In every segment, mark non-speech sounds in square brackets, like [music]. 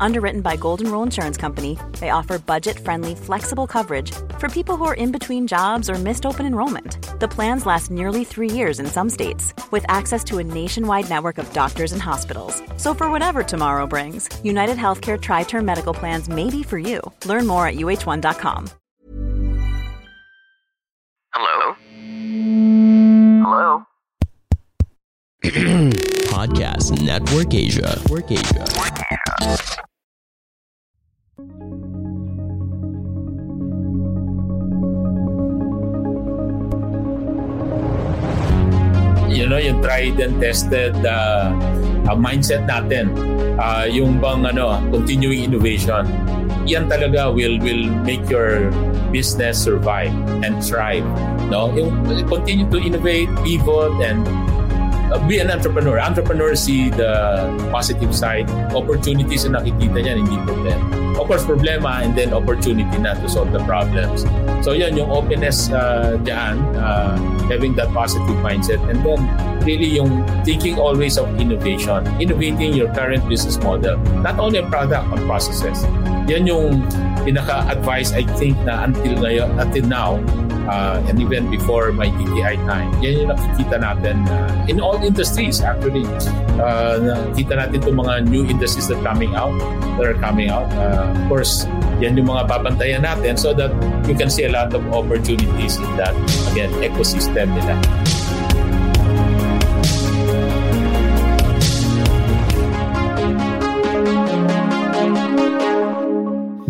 Underwritten by Golden Rule Insurance Company, they offer budget friendly, flexible coverage for people who are in between jobs or missed open enrollment. The plans last nearly three years in some states, with access to a nationwide network of doctors and hospitals. So, for whatever tomorrow brings, United Healthcare Tri Term Medical Plans may be for you. Learn more at uh1.com. Hello? Hello? [clears throat] Podcast Network Asia. Network Asia. You know, yung tried and tested uh, uh, mindset natin, uh, yung bang ano, continuing innovation, yan talaga will will make your business survive and thrive. No, continue to innovate, pivot, and be an entrepreneur. Entrepreneur see the positive side, opportunities na nakikita niyan, hindi problem. Of course, problema and then opportunity na to solve the problems. So yan, yung openness uh, dyan, uh, having that positive mindset. And then really yung thinking always of innovation, innovating your current business model. Not only on product, on processes. Yan yung pinaka-advice I think na until ngayon, until now, uh, and even before my TTI time. Yan yung nakikita natin uh, in all industries actually. Uh, nakikita natin itong mga new industries that coming out, that are coming out. Uh, of course, yan yung mga babantayan natin so that you can see a lot of opportunities in that, again, ecosystem nila.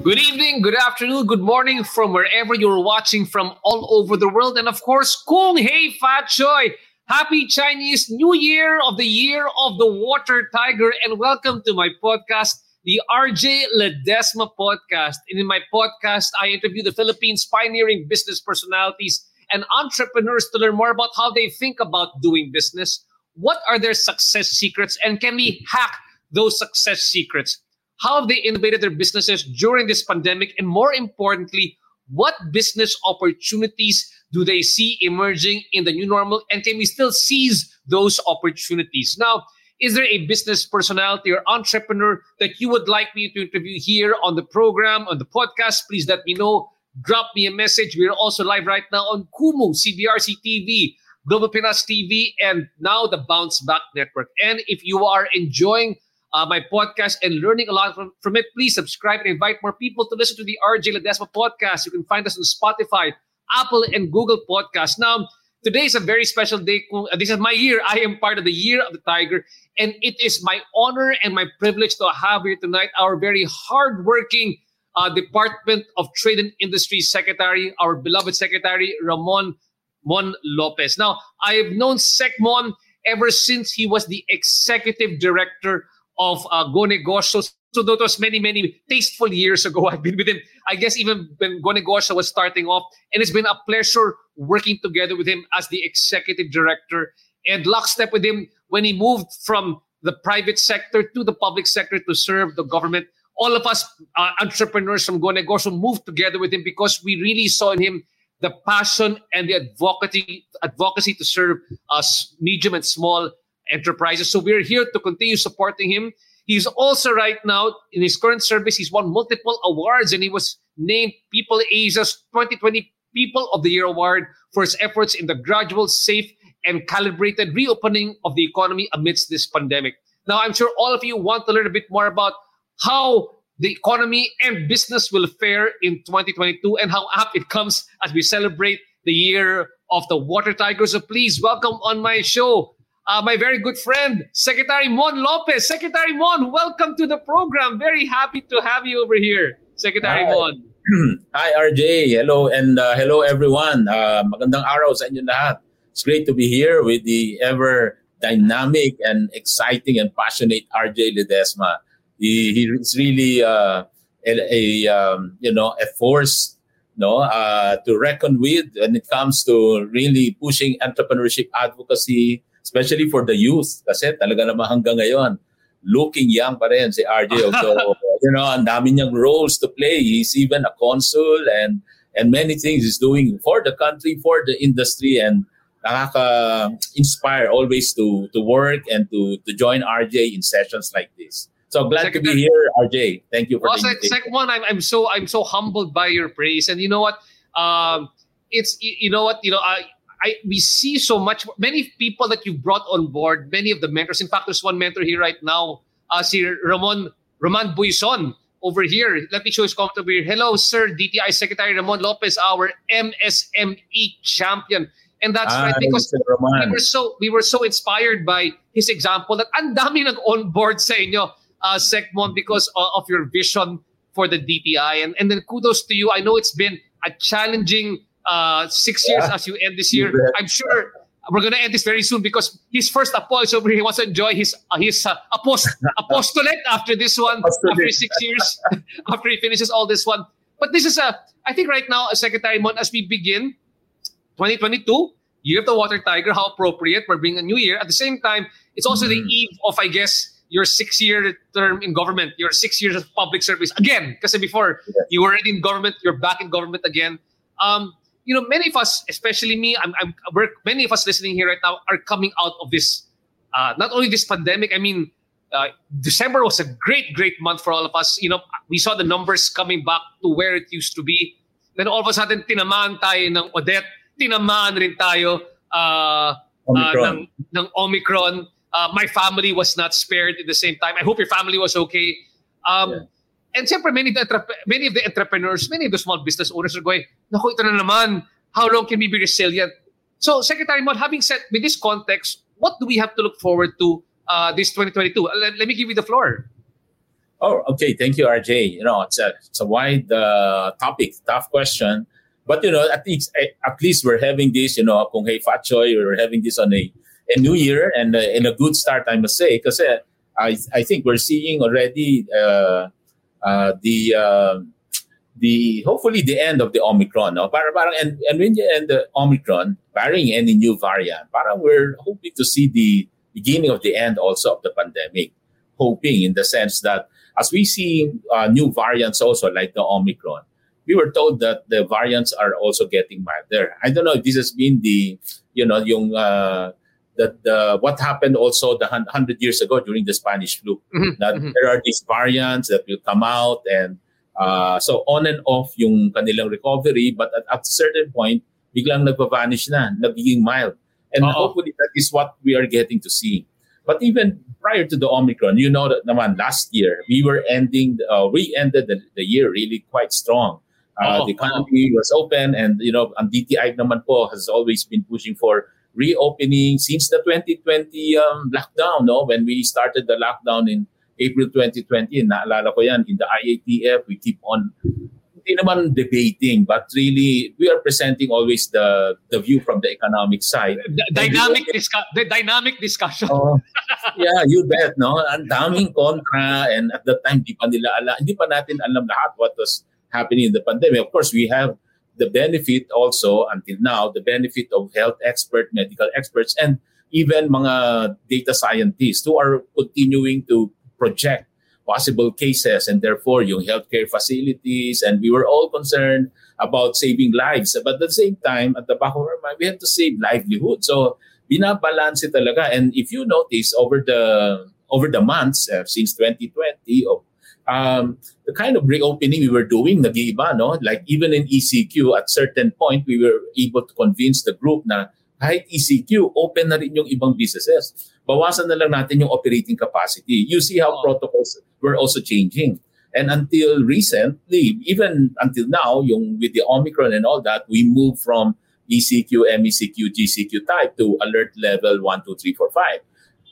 Good evening, good afternoon, good morning from wherever you're watching from all over the world. And of course, Kung Hei Fat Choi. Happy Chinese New Year of the Year of the Water Tiger. And welcome to my podcast, the RJ Ledesma Podcast. And in my podcast, I interview the Philippines' pioneering business personalities and entrepreneurs to learn more about how they think about doing business. What are their success secrets? And can we hack those success secrets? How have they innovated their businesses during this pandemic? And more importantly, what business opportunities do they see emerging in the new normal? And can we still seize those opportunities? Now, is there a business personality or entrepreneur that you would like me to interview here on the program, on the podcast? Please let me know. Drop me a message. We're also live right now on Kumu, CBRC TV, Global Pinas TV, and now the Bounce Back Network. And if you are enjoying uh, my podcast and learning a lot from, from it, please subscribe and invite more people to listen to the RJ Ledesma podcast. You can find us on Spotify, Apple, and Google Podcasts. Now, today is a very special day. This is my year. I am part of the Year of the Tiger, and it is my honor and my privilege to have here tonight our very hardworking uh, Department of Trade and Industry Secretary, our beloved Secretary Ramon Mon Lopez. Now, I have known Secmon ever since he was the Executive Director of uh, Go Negosyo. So that was many, many tasteful years ago. [laughs] I've been with him, I guess, even when Go Negosyo was starting off. And it's been a pleasure working together with him as the executive director and lockstep with him when he moved from the private sector to the public sector to serve the government. All of us uh, entrepreneurs from Go Negosyo moved together with him because we really saw in him the passion and the advocacy advocacy to serve us medium and small enterprises. So we're here to continue supporting him. He's also right now in his current service, he's won multiple awards and he was named People Asia's 2020 People of the Year Award for his efforts in the gradual, safe, and calibrated reopening of the economy amidst this pandemic. Now, I'm sure all of you want to learn a bit more about how the economy and business will fare in 2022 and how apt it comes as we celebrate the year of the water tiger. So please welcome on my show uh, my very good friend, Secretary Mon Lopez. Secretary Mon, welcome to the program. Very happy to have you over here, Secretary Hi. Mon. [clears throat] Hi RJ, hello and uh, hello everyone. Uh, magandang araw sa inyo lahat. It's great to be here with the ever dynamic and exciting and passionate RJ Ledesma. He, he's really uh, a, a um, you know a force no uh, to reckon with when it comes to really pushing entrepreneurship advocacy especially for the youth kasi talaga naman hanggang ngayon looking young pa rin si RJ [laughs] so you know ang dami niyang roles to play he's even a consul and and many things he's doing for the country, for the industry, and nakaka-inspire always to to work and to to join RJ in sessions like this. So glad to be here, RJ. Thank you for well, the. Second one, I'm, I'm so I'm so humbled by your praise, and you know what? Um, it's you know what you know I. I, we see so much many people that you've brought on board many of the mentors. In fact there's one mentor here right now uh si Ramon Roman Buison over here. Let me show his comment over here. Hello sir DTI Secretary Ramon Lopez our MSME champion. And that's ah, right because we were so we were so inspired by his example that ang dami nag-onboard sa inyo, uh, Secmon, because of your vision for the DTI. And, and then kudos to you. I know it's been a challenging uh, six years yeah. as you end this year. I'm sure we're gonna end this very soon because his first apostle over here. He wants to enjoy his uh, his uh, apost- [laughs] apostolate after this one, after six years, [laughs] after he finishes all this one. But this is a, I think right now, Secretary Mon, as we begin 2022, year of the water tiger, how appropriate. We're bringing a new year. At the same time, it's also mm-hmm. the eve of, I guess, your six-year term in government, your six years of public service. Again, because before yes. you were in government, you're back in government again. Um, you know, many of us, especially me, I'm, I'm, we're, many of us listening here right now are coming out of this, uh, not only this pandemic, I mean, uh, December was a great, great month for all of us. You know, we saw the numbers coming back to where it used to be. Then all of a sudden, tinamaan tayo ng Odette tinamaan rin tayo uh, Omicron. Uh, ng, ng Omicron. Uh, my family was not spared at the same time. I hope your family was okay. Um, yeah. And siyempre, many of, the, many of the entrepreneurs, many of the small business owners are going, ito na naman. How long can we be resilient? So, Secretary Mon, having said, with this context, what do we have to look forward to uh, this 2022? Let, let me give you the floor. Oh, okay. Thank you, RJ. You know, it's a, it's a wide uh, topic, tough question. But you know, at least at least we're having this. You know, kung hey Fat Choy, we're having this on a, a new year and a, and a good start, I must say, because uh, I I think we're seeing already uh, uh, the uh, the hopefully the end of the Omicron. No? Parang, parang and, and when you end the Omicron, barring any new variant, parang we're hoping to see the beginning of the end also of the pandemic. Hoping in the sense that as we see uh, new variants also like the Omicron, we were told that the variants are also getting milder. I don't know if this has been the, you know, yung uh, that the what happened also the hundred years ago during the Spanish flu. Mm-hmm. That mm-hmm. there are these variants that will come out and uh, so on and off yung kanilang recovery, but at, at a certain point, biglang nagpa-vanish na, nagiging mild. And Uh-oh. hopefully that is what we are getting to see. But even prior to the Omicron, you know that naman last year, we were ending, uh, we ended the, the year really quite strong. Uh, the economy was open and, you know, ang DTI naman po has always been pushing for reopening since the 2020 um, lockdown, no? When we started the lockdown in April 2020, naalala ko yan, in the IATF, we keep on hindi naman debating, but really we are presenting always the the view from the economic side. The dynamic discu- the dynamic discussion. Uh, [laughs] yeah, you bet, no? Ang daming kontra and at that time di pa nila ala, hindi pa natin alam lahat what was happening in the pandemic. Of course, we have the benefit also until now, the benefit of health expert, medical experts, and even mga data scientists who are continuing to project possible cases and therefore yung healthcare facilities. And we were all concerned about saving lives. But at the same time at the back of our mind we have to save livelihood. So binabalance talaga. And if you notice over the over the months uh, since 2020 of um, the kind of reopening we were doing, nag-iiba, no? Like even in ECQ, at certain point, we were able to convince the group na kahit ECQ, open na rin yung ibang businesses. Bawasan na lang natin yung operating capacity. You see how protocols were also changing. And until recently, even until now, yung with the Omicron and all that, we moved from ECQ, MECQ, GCQ type to alert level 1, 2, 3, 4, 5.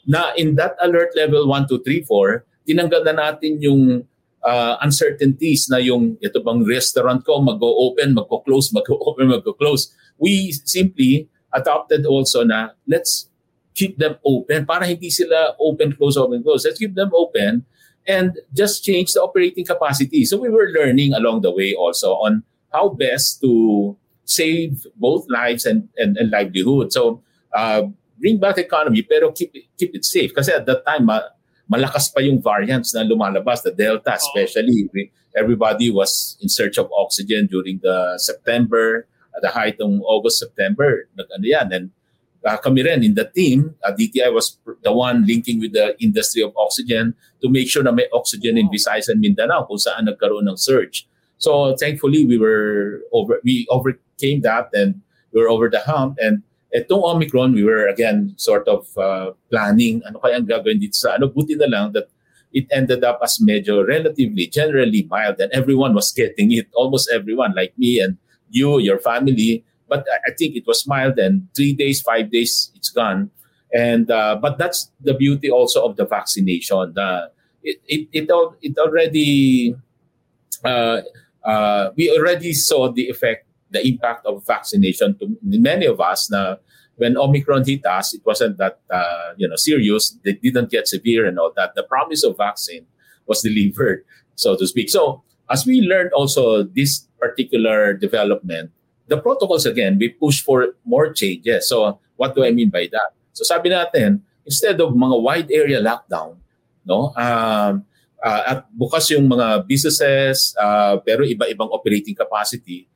Na in that alert level 1, 2, 3, 4, tinanggal na natin yung uh, uncertainties na yung ito bang restaurant ko mag-open, magko-close, magko-open, magko-close. We simply adopted also na let's keep them open para hindi sila open, close, open, close. Let's keep them open and just change the operating capacity. So we were learning along the way also on how best to save both lives and, and, and livelihood. So uh, bring back economy pero keep keep it safe. Kasi at that time, uh, malakas pa yung variants na lumalabas, the Delta especially. We, everybody was in search of oxygen during the September, at the height ng August, September. Nag, ano yan. And uh, kami rin in the team, uh, DTI was the one linking with the industry of oxygen to make sure na may oxygen in Visayas and Mindanao kung saan nagkaroon ng surge. So thankfully, we were over, we overcame that and we were over the hump. And itong Omicron, we were again sort of uh, planning ano kaya ang gagawin dito sa ano. Buti na lang that it ended up as medyo relatively, generally mild and everyone was getting it. Almost everyone, like me and you, your family. But I think it was mild and three days, five days, it's gone. And uh, but that's the beauty also of the vaccination. The it it it, it already uh, uh, we already saw the effect, the impact of vaccination to many of us. Now, when Omicron hit us, it wasn't that uh, you know serious. They didn't get severe and all that. The promise of vaccine was delivered, so to speak. So as we learned also this particular development, the protocols again, we push for more changes. So what do I mean by that? So sabi natin, instead of mga wide area lockdown, no, um, uh, at bukas yung mga businesses, uh, pero iba-ibang operating capacity.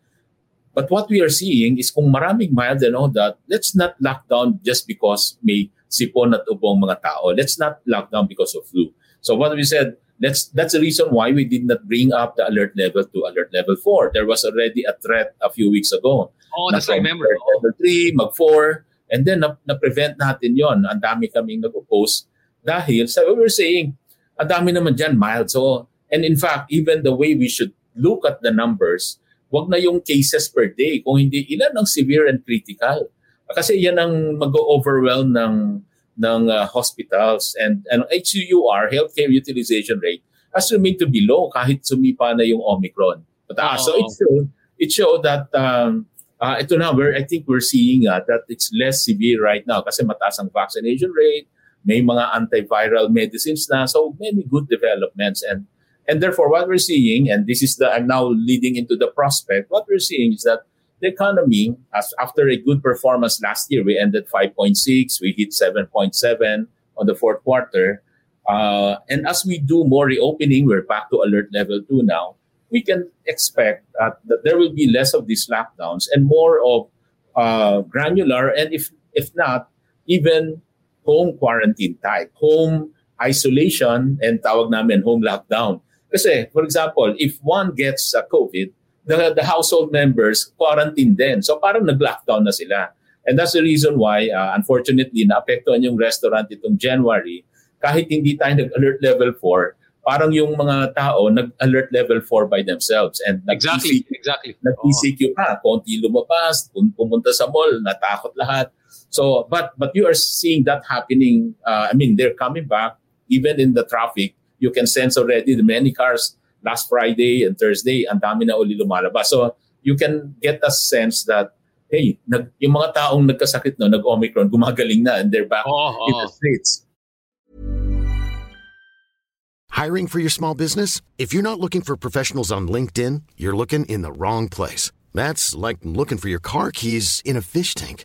But what we are seeing is kung maraming mild and all that, let's not lock down just because may sipon at ubong mga tao. Let's not lock down because of flu. So what we said, that's that's the reason why we did not bring up the alert level to alert level 4. There was already a threat a few weeks ago. Oh, that's I remember. Level 3, mag 4, and then na, na-prevent natin yon. Ang dami kaming nag-oppose dahil sa we were saying, ang dami naman dyan mild. So, and in fact, even the way we should look at the numbers, wag na yung cases per day. Kung hindi, ilan ang severe and critical. Kasi yan ang mag-overwhelm ng ng uh, hospitals and and HUR healthcare utilization rate has remained to be low kahit sumipa na yung Omicron. Mataas. So it showed it showed that um, uh, ito na where I think we're seeing uh, that it's less severe right now kasi mataas ang vaccination rate, may mga antiviral medicines na so many good developments and and therefore what we're seeing and this is the I'm now leading into the prospect what we're seeing is that the economy, as after a good performance last year, we ended 5.6, we hit 7.7 on the fourth quarter. Uh, and as we do more reopening, we're back to alert level two now. We can expect that there will be less of these lockdowns and more of uh, granular, and if if not, even home quarantine type, home isolation, and tawag namin home lockdown. Kasi, for example, if one gets uh, COVID, the, the household members quarantine din. So parang nag-lockdown na sila. And that's the reason why, uh, unfortunately, naapektuhan yung restaurant itong January. Kahit hindi tayo nag-alert level 4, parang yung mga tao nag-alert level 4 by themselves. And exactly, nag exactly. Nag-ECQ pa. Konti lumabas, pumunta sa mall, natakot lahat. So, but but you are seeing that happening. Uh, I mean, they're coming back. Even in the traffic, you can sense already the many cars last Friday and Thursday, ang dami na uli lumalabas. So, you can get a sense that, hey, nag, yung mga taong nagkasakit no, nag-Omicron, gumagaling na and they're back oh, oh. in the streets. Hiring for your small business? If you're not looking for professionals on LinkedIn, you're looking in the wrong place. That's like looking for your car keys in a fish tank.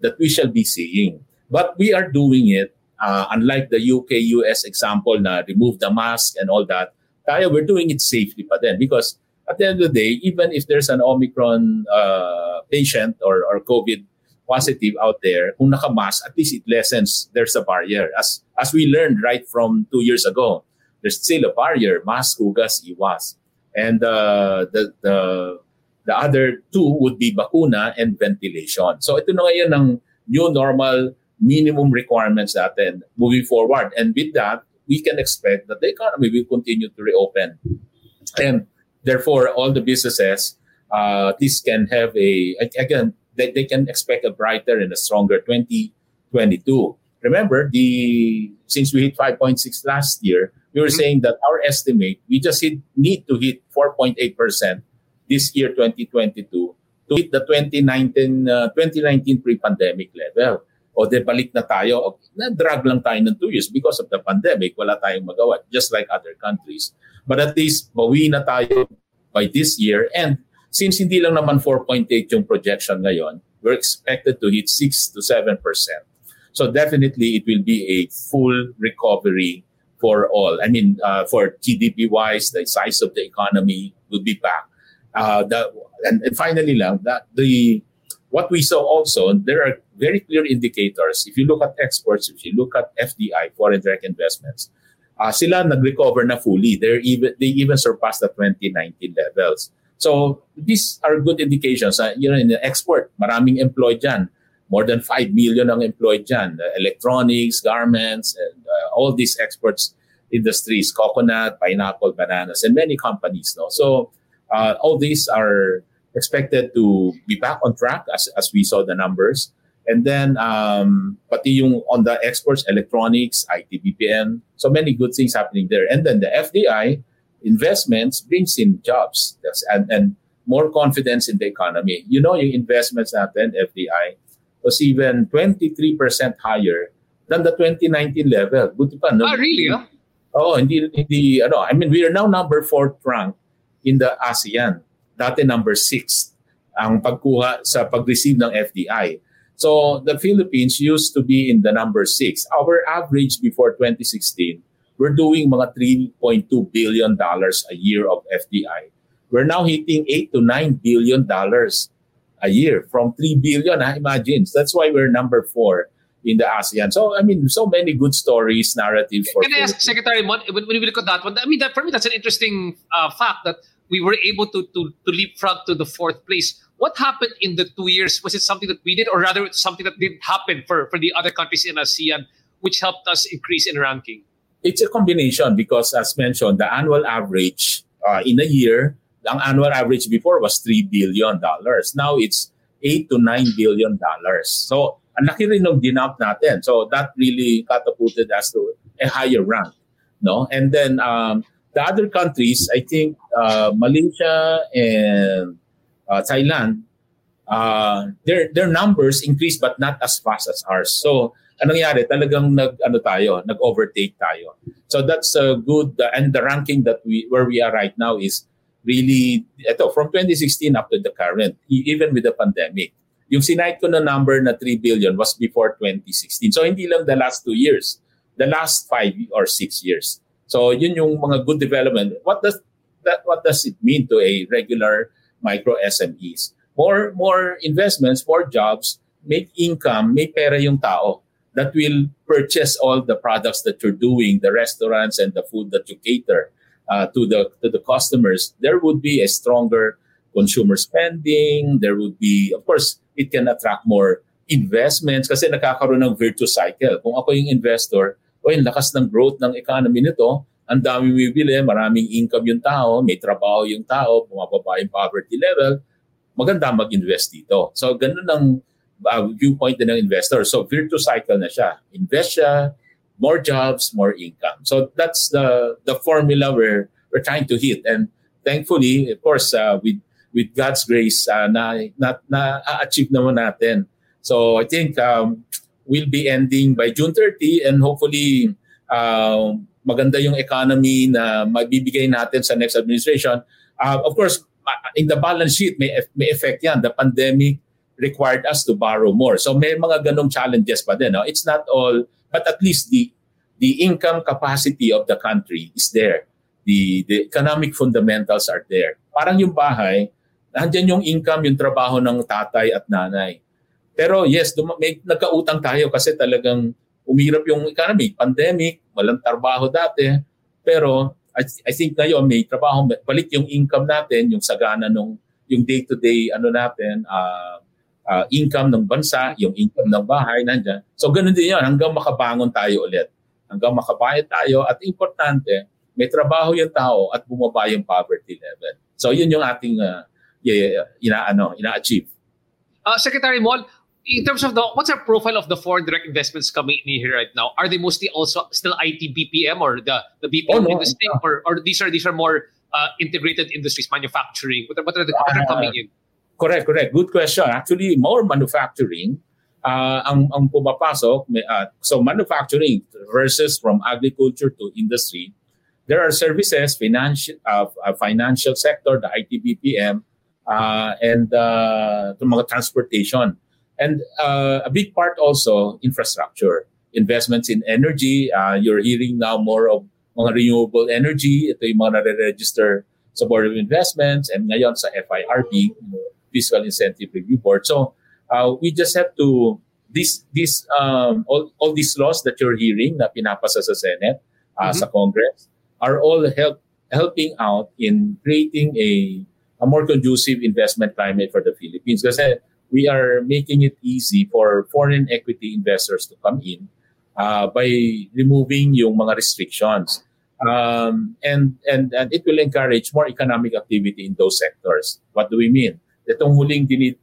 that we shall be seeing. But we are doing it uh, unlike the UK, US example na remove the mask and all that, we're doing it safely pa din because at the end of the day, even if there's an Omicron uh, patient or, or COVID positive out there, kung naka-mask, at least it lessens there's a barrier. As, as we learned right from two years ago, there's still a barrier, mask, hugas, iwas. And uh, the, the, the other two would be bakuna and ventilation. So ito na ngayon ang new normal minimum requirements natin moving forward. And with that, we can expect that the economy will continue to reopen. And therefore, all the businesses, uh, this can have a, again, they, they can expect a brighter and a stronger 2022. Remember, the since we hit 5.6 last year, we were mm-hmm. saying that our estimate, we just hit, need to hit 4.8% this year, 2022, to hit the 2019, uh, 2019 pre-pandemic level. O de balik na tayo, na-drag lang tayo ng two years because of the pandemic, wala tayong magawa, just like other countries. But at least, bawi na tayo by this year. And since hindi lang naman 4.8 yung projection ngayon, we're expected to hit 6 to 7%. So definitely, it will be a full recovery for all. I mean, uh, for GDP-wise, the size of the economy will be back. Uh, the, and, and finally lang, that the what we saw also, there are very clear indicators. If you look at exports, if you look at FDI, foreign direct investments, uh, sila nag-recover na fully. They're even, they even surpassed the 2019 levels. So these are good indications. Uh, you know, in the export, maraming employed dyan. More than 5 million ang employed dyan. Uh, electronics, garments, and uh, all these exports industries, coconut, pineapple, bananas, and many companies. No? So uh, all these are expected to be back on track as, as we saw the numbers. And then, um, pati yung on the exports, electronics, IT, BPM, so many good things happening there. And then the FDI investments brings in jobs That's, and, and more confidence in the economy. You know, yung investments natin, FDI, was even 23% higher than the 2019 level. Buti pa, no? Ah, really? Huh? Oh, hindi, hindi, ano, I mean, we are now number fourth rank in the ASEAN dati number 6 ang pagkuha sa pag-receive ng FDI. So the Philippines used to be in the number 6. Our average before 2016, we're doing mga 3.2 billion dollars a year of FDI. We're now hitting 8 to 9 billion dollars a year from 3 billion. Ha? Imagine. That's why we're number 4 in the ASEAN. So, I mean, so many good stories, narratives. For Can I ask Secretary Mon, when, we look at that one, I mean, that, for me, that's an interesting uh, fact that we were able to, to, to leapfrog to the fourth place. What happened in the two years? Was it something that we did, or rather something that didn't happen for, for the other countries in ASEAN, which helped us increase in ranking? It's a combination because, as mentioned, the annual average uh, in a year, the annual average before was $3 billion. Now it's 8 to 9 billion dollars. So, ang laki rin ng dinamp natin. So, that really catapulted us to a higher rank. No? And then, um, the other countries, I think uh, Malaysia and uh, Thailand, uh, their their numbers increased but not as fast as ours. So anong nangyari? Talagang nag ano tayo, nag-overtake tayo. So that's a good uh, and the ranking that we where we are right now is really ito from 2016 up to the current even with the pandemic. Yung sinight ko na number na 3 billion was before 2016. So hindi lang the last two years, the last five or six years. So yun yung mga good development. What does that what does it mean to a regular micro SMEs? More more investments, more jobs, make income, may pera yung tao that will purchase all the products that you're doing, the restaurants and the food that you cater uh, to the to the customers. There would be a stronger consumer spending. There would be, of course, it can attract more investments kasi nakakaroon ng virtuous cycle. Kung ako yung investor, o yung lakas ng growth ng economy nito, ang dami bibili, maraming income yung tao, may trabaho yung tao, bumababa yung poverty level, maganda mag-invest dito. So, ganun ang uh, viewpoint din ng investor. So, virtuous cycle na siya. Invest siya, more jobs, more income. So, that's the the formula we're, we're trying to hit. And thankfully, of course, uh, with with God's grace, uh, na, na, na achieve naman natin. So, I think um, will be ending by June 30 and hopefully uh, maganda yung economy na magbibigay natin sa next administration. Uh, of course, in the balance sheet, may, may effect yan. The pandemic required us to borrow more. So may mga ganong challenges pa din. No? It's not all, but at least the the income capacity of the country is there. The, the economic fundamentals are there. Parang yung bahay, nandiyan yung income, yung trabaho ng tatay at nanay. Pero yes, dum- may nagkautang tayo kasi talagang umirap yung economy, pandemic, walang trabaho dati. Pero I, I think ngayon may trabaho, balik yung income natin, yung sagana nung yung day-to-day ano natin, uh, uh, income ng bansa, yung income ng bahay, nandyan. So ganun din yun, hanggang makabangon tayo ulit. Hanggang makabayad tayo at importante, may trabaho yung tao at bumaba yung poverty level. So yun yung ating uh, ina, ano, ina-achieve. Uh, Secretary Mon, in terms of the what's our profile of the foreign direct investments coming in here right now? Are they mostly also still IT BPM or the the BPM oh, no, industry, no. or or these are these are more uh, integrated industries, manufacturing? What are, what are the what are uh, coming in? Correct, correct. Good question. Actually, more manufacturing uh, ang ang pumapasok. Uh, so manufacturing versus from agriculture to industry. There are services, financial uh, uh financial sector, the IT BPM, uh, and uh, mga transportation. And uh, a big part also, infrastructure. Investments in energy. Uh, you're hearing now more of mga renewable energy. Ito yung mga nare-register sa Board of Investments and ngayon sa FIRB, Fiscal Incentive Review Board. So uh, we just have to, this, this, um, all, all these laws that you're hearing na pinapasa sa Senate, uh, mm-hmm. sa Congress, are all help, helping out in creating a, a more conducive investment climate for the Philippines. Kasi we are making it easy for foreign equity investors to come in uh, by removing yung mga restrictions. Um, and, and, and it will encourage more economic activity in those sectors. What do we mean? Itong huling dinit,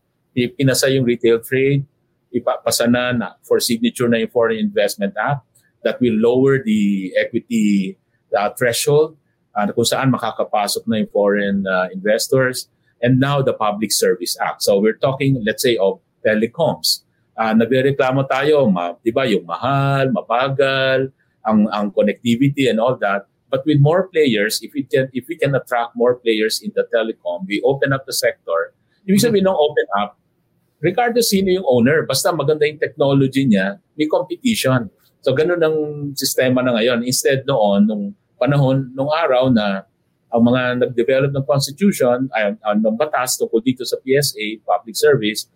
pinasa yung retail trade, ipapasa na, na for signature na yung Foreign Investment Act that will lower the equity uh, threshold uh, kung saan makakapasok na yung foreign uh, investors and now the Public Service Act. So we're talking, let's say, of telecoms. Uh, nagreklamo tayo, ma, di ba, yung mahal, mabagal, ang, ang connectivity and all that. But with more players, if we can if we can attract more players in the telecom, we open up the sector. Ibig sabihin ng open up, regardless sino yung owner, basta maganda yung technology niya, may competition. So ganun ang sistema na ngayon. Instead noon, nung panahon, nung araw na ang mga nag-develop ng constitution, ay, uh, ng batas tungkol dito sa PSA, public service,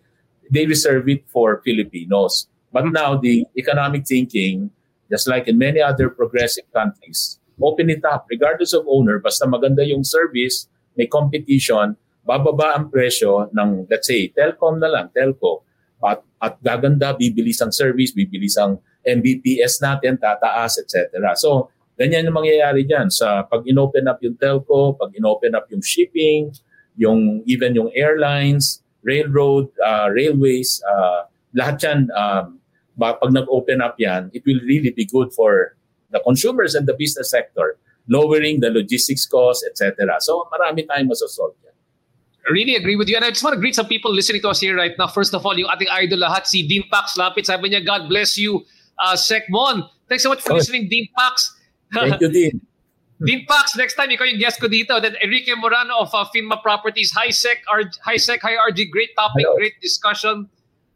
they reserve it for Filipinos. But hmm. now the economic thinking, just like in many other progressive countries, open it up regardless of owner, basta maganda yung service, may competition, bababa ang presyo ng, let's say, telcom na lang, telco, at, at gaganda, bibilis ang service, bibilis ang MBPS natin, tataas, etc. So, Ganyan yung mangyayari dyan sa pag inopen up yung telco, pag inopen up yung shipping, yung even yung airlines, railroad, uh, railways, uh, lahat yan, um, pag nag-open up yan, it will really be good for the consumers and the business sector, lowering the logistics costs, etc. So marami tayong masasolve yan. really agree with you. And I just want to greet some people listening to us here right now. First of all, yung ating idol lahat, si Dean Pax Lapit. Sabi niya, God bless you, uh, Sec Mon. Thanks so much for oh. listening, Dean Pax. Thank you, [laughs] Dean. Dean Pax, next time ikaw yung guest ko dito. Then Enrique Morano of uh, Finma Properties. Hi Sec, R- Hi Sec, hi RG. Great topic, Hello. great discussion.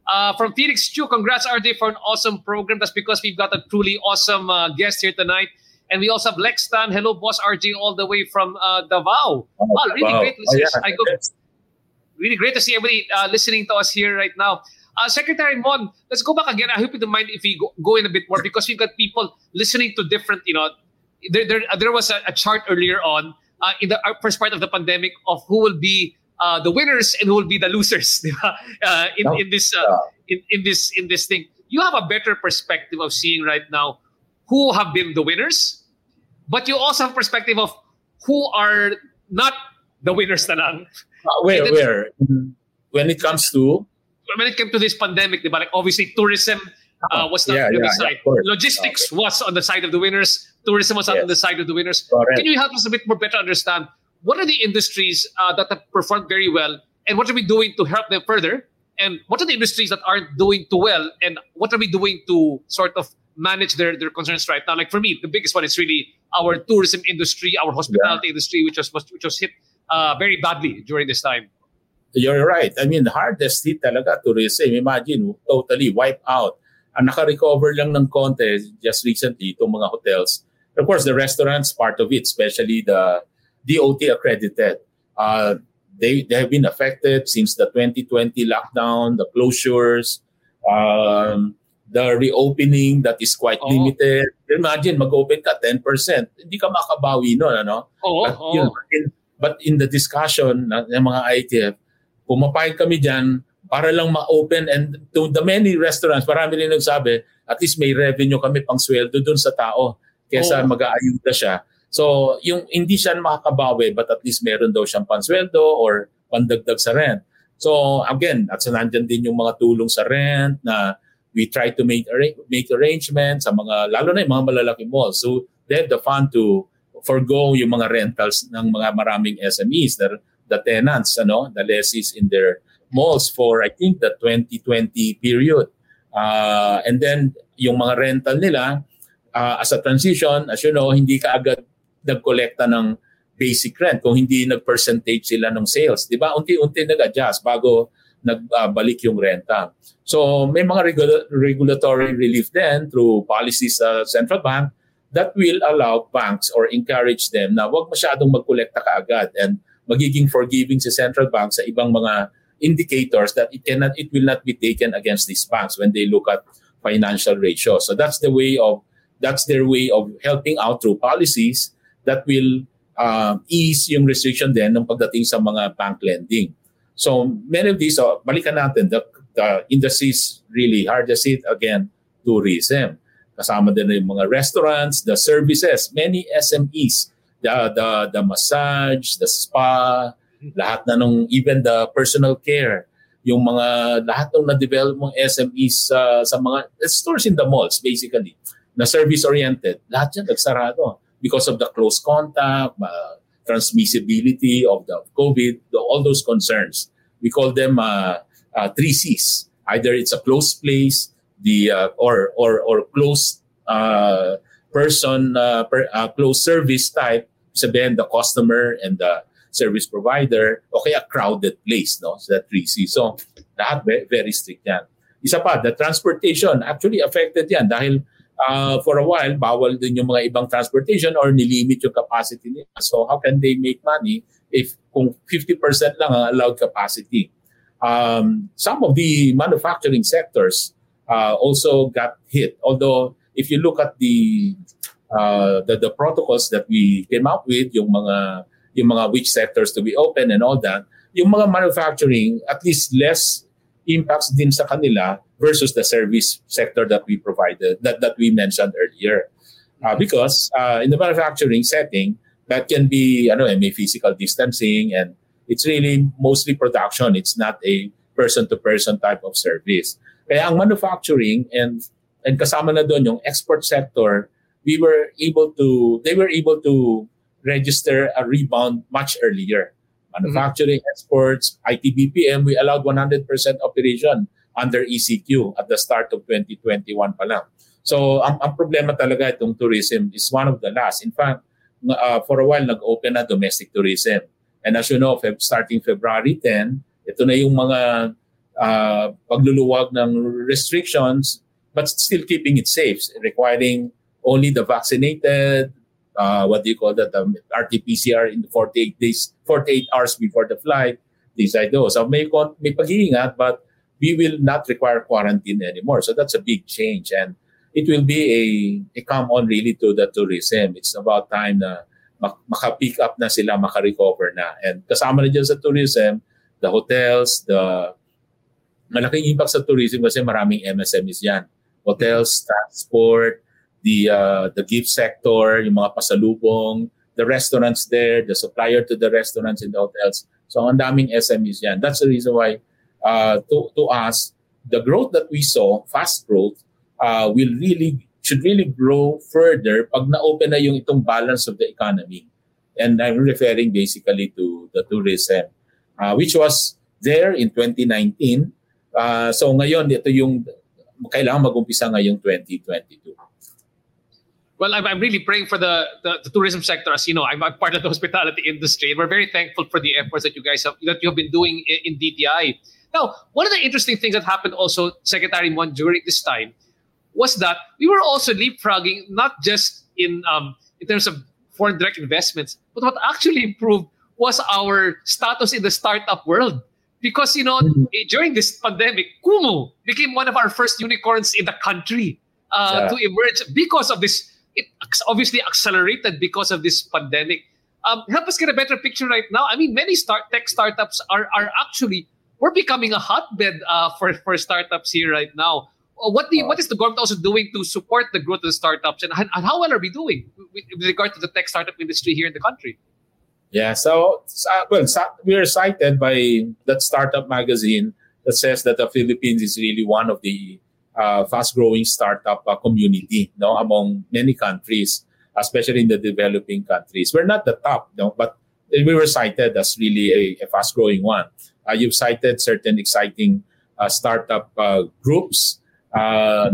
Uh, from Phoenix Chu, congrats RJ for an awesome program. That's because we've got a truly awesome uh, guest here tonight. And we also have Lex Tan. Hello, boss RJ, all the way from uh, Davao. Oh, wow, really wow. great listeners. Oh, yeah. I go, really great to see everybody uh, listening to us here right now. Uh, Secretary Mon, let's go back again. I hope you don't mind if we go, go in a bit more because we've got people listening to different, you know, there, there, there was a, a chart earlier on uh, in the uh, first part of the pandemic of who will be uh, the winners and who will be the losers [laughs] uh, in, in this uh, in, in this in this thing. You have a better perspective of seeing right now who have been the winners, but you also have perspective of who are not the winners na lang. Uh, where, where? When it comes to? When it came to this pandemic, diba? like obviously tourism uh, was not yeah, on the yeah, side. Yeah, Logistics okay. was on the side of the winners. Tourism was yes. on the side of the winners. Correct. Can you help us a bit more better understand what are the industries uh, that have performed very well, and what are we doing to help them further? And what are the industries that aren't doing too well, and what are we doing to sort of manage their, their concerns right now? Like for me, the biggest one is really our tourism industry, our hospitality industry, which was which was hit uh, very badly during this time. You're right. I mean, the hardest hit talaga tourism. Imagine, totally wiped out ang naka-recover lang ng konti just recently itong mga hotels. Of course, the restaurants, part of it, especially the DOT accredited. Uh, they, they have been affected since the 2020 lockdown, the closures, um, the reopening that is quite Oo. limited. Imagine, mag-open ka 10%. Hindi ka makabawi nun, ano? Oo, But, oo. yun, in, but in the discussion ng, ng mga ITF, pumapayag kami dyan para lang ma-open and to the many restaurants, marami rin nagsabi, at least may revenue kami pang sweldo dun sa tao kesa Oo. mag-aayuda siya. So, yung hindi siya makakabawi but at least meron daw siyang pansweldo or pandagdag sa rent. So, again, at sa nandyan din yung mga tulong sa rent na we try to make arra- make arrangements sa mga, lalo na yung mga malalaking malls. So, they have the fund to forgo yung mga rentals ng mga maraming SMEs, the, the tenants, ano, the lessees in their malls for, I think, the 2020 period. Uh, and then, yung mga rental nila, uh, as a transition, as you know, hindi ka agad nagkolekta ng basic rent kung hindi nag-percentage sila ng sales. Di ba? Unti-unti nag-adjust bago nagbalik yung renta. So may mga regula- regulatory relief then through policies sa central bank that will allow banks or encourage them na wag masyadong magkolekta kaagad and magiging forgiving si central bank sa ibang mga indicators that it cannot it will not be taken against these banks when they look at financial ratios. So that's the way of that's their way of helping out through policies that will uh, ease yung restriction din ng pagdating sa mga bank lending. So many of these, so balikan natin, the, the industries really hardest hit again, tourism. Kasama din yung mga restaurants, the services, many SMEs, the, the, the massage, the spa, lahat na nung, even the personal care, yung mga, lahat ng na-develop mong SMEs sa, sa mga stores in the malls, basically, na service-oriented, lahat yan nagsarado because of the close contact, uh, transmissibility of the COVID, the, all those concerns. We call them uh, uh, three C's. Either it's a closed place, the uh, or or or closed uh, person, uh, per, uh, closed service type. Sabihin the customer and the service provider. Okay, a crowded place, no? Three C's. So lahat ve- very strict yan. Isa pa, the transportation actually affected yan dahil uh, for a while, bawal din yung mga ibang transportation or nilimit yung capacity nila. So how can they make money if kung 50% lang ang allowed capacity? Um, some of the manufacturing sectors uh, also got hit. Although if you look at the, uh, the the protocols that we came up with, yung mga yung mga which sectors to be open and all that, yung mga manufacturing at least less impacts din sa kanila versus the service sector that we provided that that we mentioned earlier. Uh, because uh, in the manufacturing setting, that can be ano eh, may physical distancing and it's really mostly production. It's not a person-to-person type of service. Kaya ang manufacturing and and kasama na doon yung export sector, we were able to they were able to register a rebound much earlier. Manufacturing, exports, ITBPM, we allowed 100% operation under ECQ at the start of 2021 pa lang. So, ang, ang problema talaga itong tourism is one of the last. In fact, uh, for a while, nag-open na domestic tourism. And as you know, Feb- starting February 10, ito na yung mga uh, pagluluwag ng restrictions but still keeping it safe, requiring only the vaccinated, uh, what do you call that, um, RT-PCR in 48 days, 48 hours before the flight, things like those. So may, may pag-iingat, but we will not require quarantine anymore. So that's a big change. And it will be a, a come on really to the tourism. It's about time na mak- maka-pick up na sila, maka-recover na. And kasama na dyan sa tourism, the hotels, the malaking impact sa tourism kasi maraming MSMEs yan. Hotels, transport, the uh, the gift sector, yung mga pasalubong, the restaurants there, the supplier to the restaurants and the hotels. So ang daming SMEs yan. That's the reason why uh, to, to us, the growth that we saw, fast growth, uh, will really should really grow further pag na-open na yung itong balance of the economy. And I'm referring basically to the tourism, uh, which was there in 2019. Uh, so ngayon, ito yung kailangan mag-umpisa ngayong 2022. Well, I'm, I'm really praying for the, the, the tourism sector. As you know, I'm, I'm part of the [laughs] hospitality industry, and we're very thankful for the efforts that you guys have that you have been doing in, in DTI. Now, one of the interesting things that happened also, Secretary Mon, during this time, was that we were also leapfrogging not just in um, in terms of foreign direct investments, but what actually improved was our status in the startup world. because you know Mhm. eh, during this pandemic, Kumu became one of our first unicorns in the country uh, Yeah. to emerge because of this. It obviously accelerated because of this pandemic. Um, help us get a better picture right now. I mean, many start tech startups are are actually we're becoming a hotbed uh, for for startups here right now. Uh, What the, what is the government also doing to support the growth of the startups, and, and how well are we doing with, with regard to the tech startup industry here in the country? Yeah, so sa- well, sa- we are cited by that startup magazine that says that the Philippines is really one of the uh, fast-growing startup uh, community, no, among many countries, especially in the developing countries. We're not the top, no, but we were cited as really a, a fast-growing one. Uh, you've cited certain exciting uh, startup uh, groups. Uh,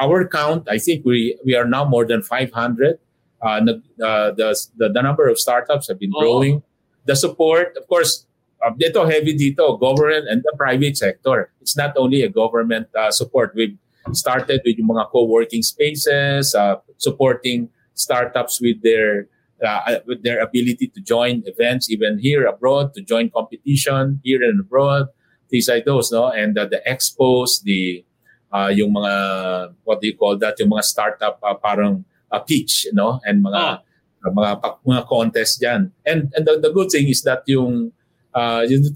our count, I think we we are now more than 500 uh, nag- uh, the, the the number of startups have been Oo. growing. The support, of course, uh, dito heavy dito, government and the private sector. It's not only a government uh, support. We've started with yung mga co-working spaces, uh, supporting startups with their uh, with their ability to join events even here abroad, to join competition here and abroad, things like those, no? And uh, the expos, the uh, yung mga what do you call that? Yung mga startup uh, parang uh, pitch, no? And mga uh, mga mga contest diyan. And and the, the good thing is that yung uh, dito,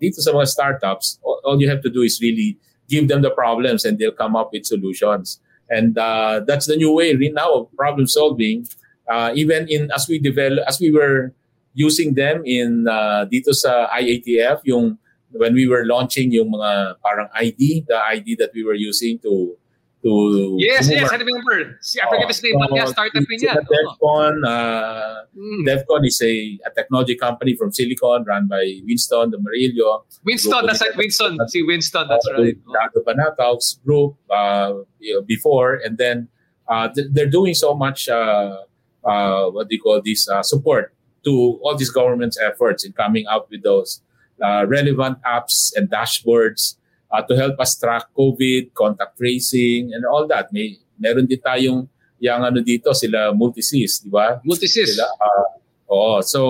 dito sa mga startups, all, you have to do is really give them the problems and they'll come up with solutions. And uh, that's the new way re- now of problem solving. Uh, even in as we develop, as we were using them in uh, dito sa IATF, yung when we were launching yung mga parang ID, the ID that we were using to to Yes, yes, I remember. Si, I forget his name, but yeah, startup rin DevCon, uh, Mm. DevCon is a, a technology company from Silicon run by Winston de Marillo. Winston, that's right, Winston. Si Winston, that's uh, right. Dado Banatow's group uh, you know, before, and then uh, they're doing so much. Uh, uh, what do you call this? Uh, support to all these government's efforts in coming out with those uh, relevant apps and dashboards uh, to help us track COVID, contact tracing, and all that. May meron din tayong yung ano dito sila multisys, di ba? Multisys. Sila, uh, oo. So,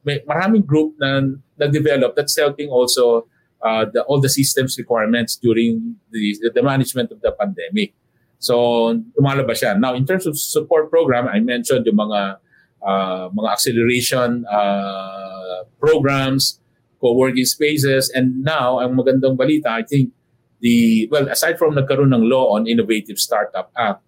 may maraming group na nag-develop that's helping also uh, the, all the systems requirements during the, the management of the pandemic. So, lumalabas siya. Now, in terms of support program, I mentioned yung mga uh, mga acceleration uh, programs, co-working spaces, and now, ang magandang balita, I think, the, well, aside from nagkaroon ng law on Innovative Startup Act,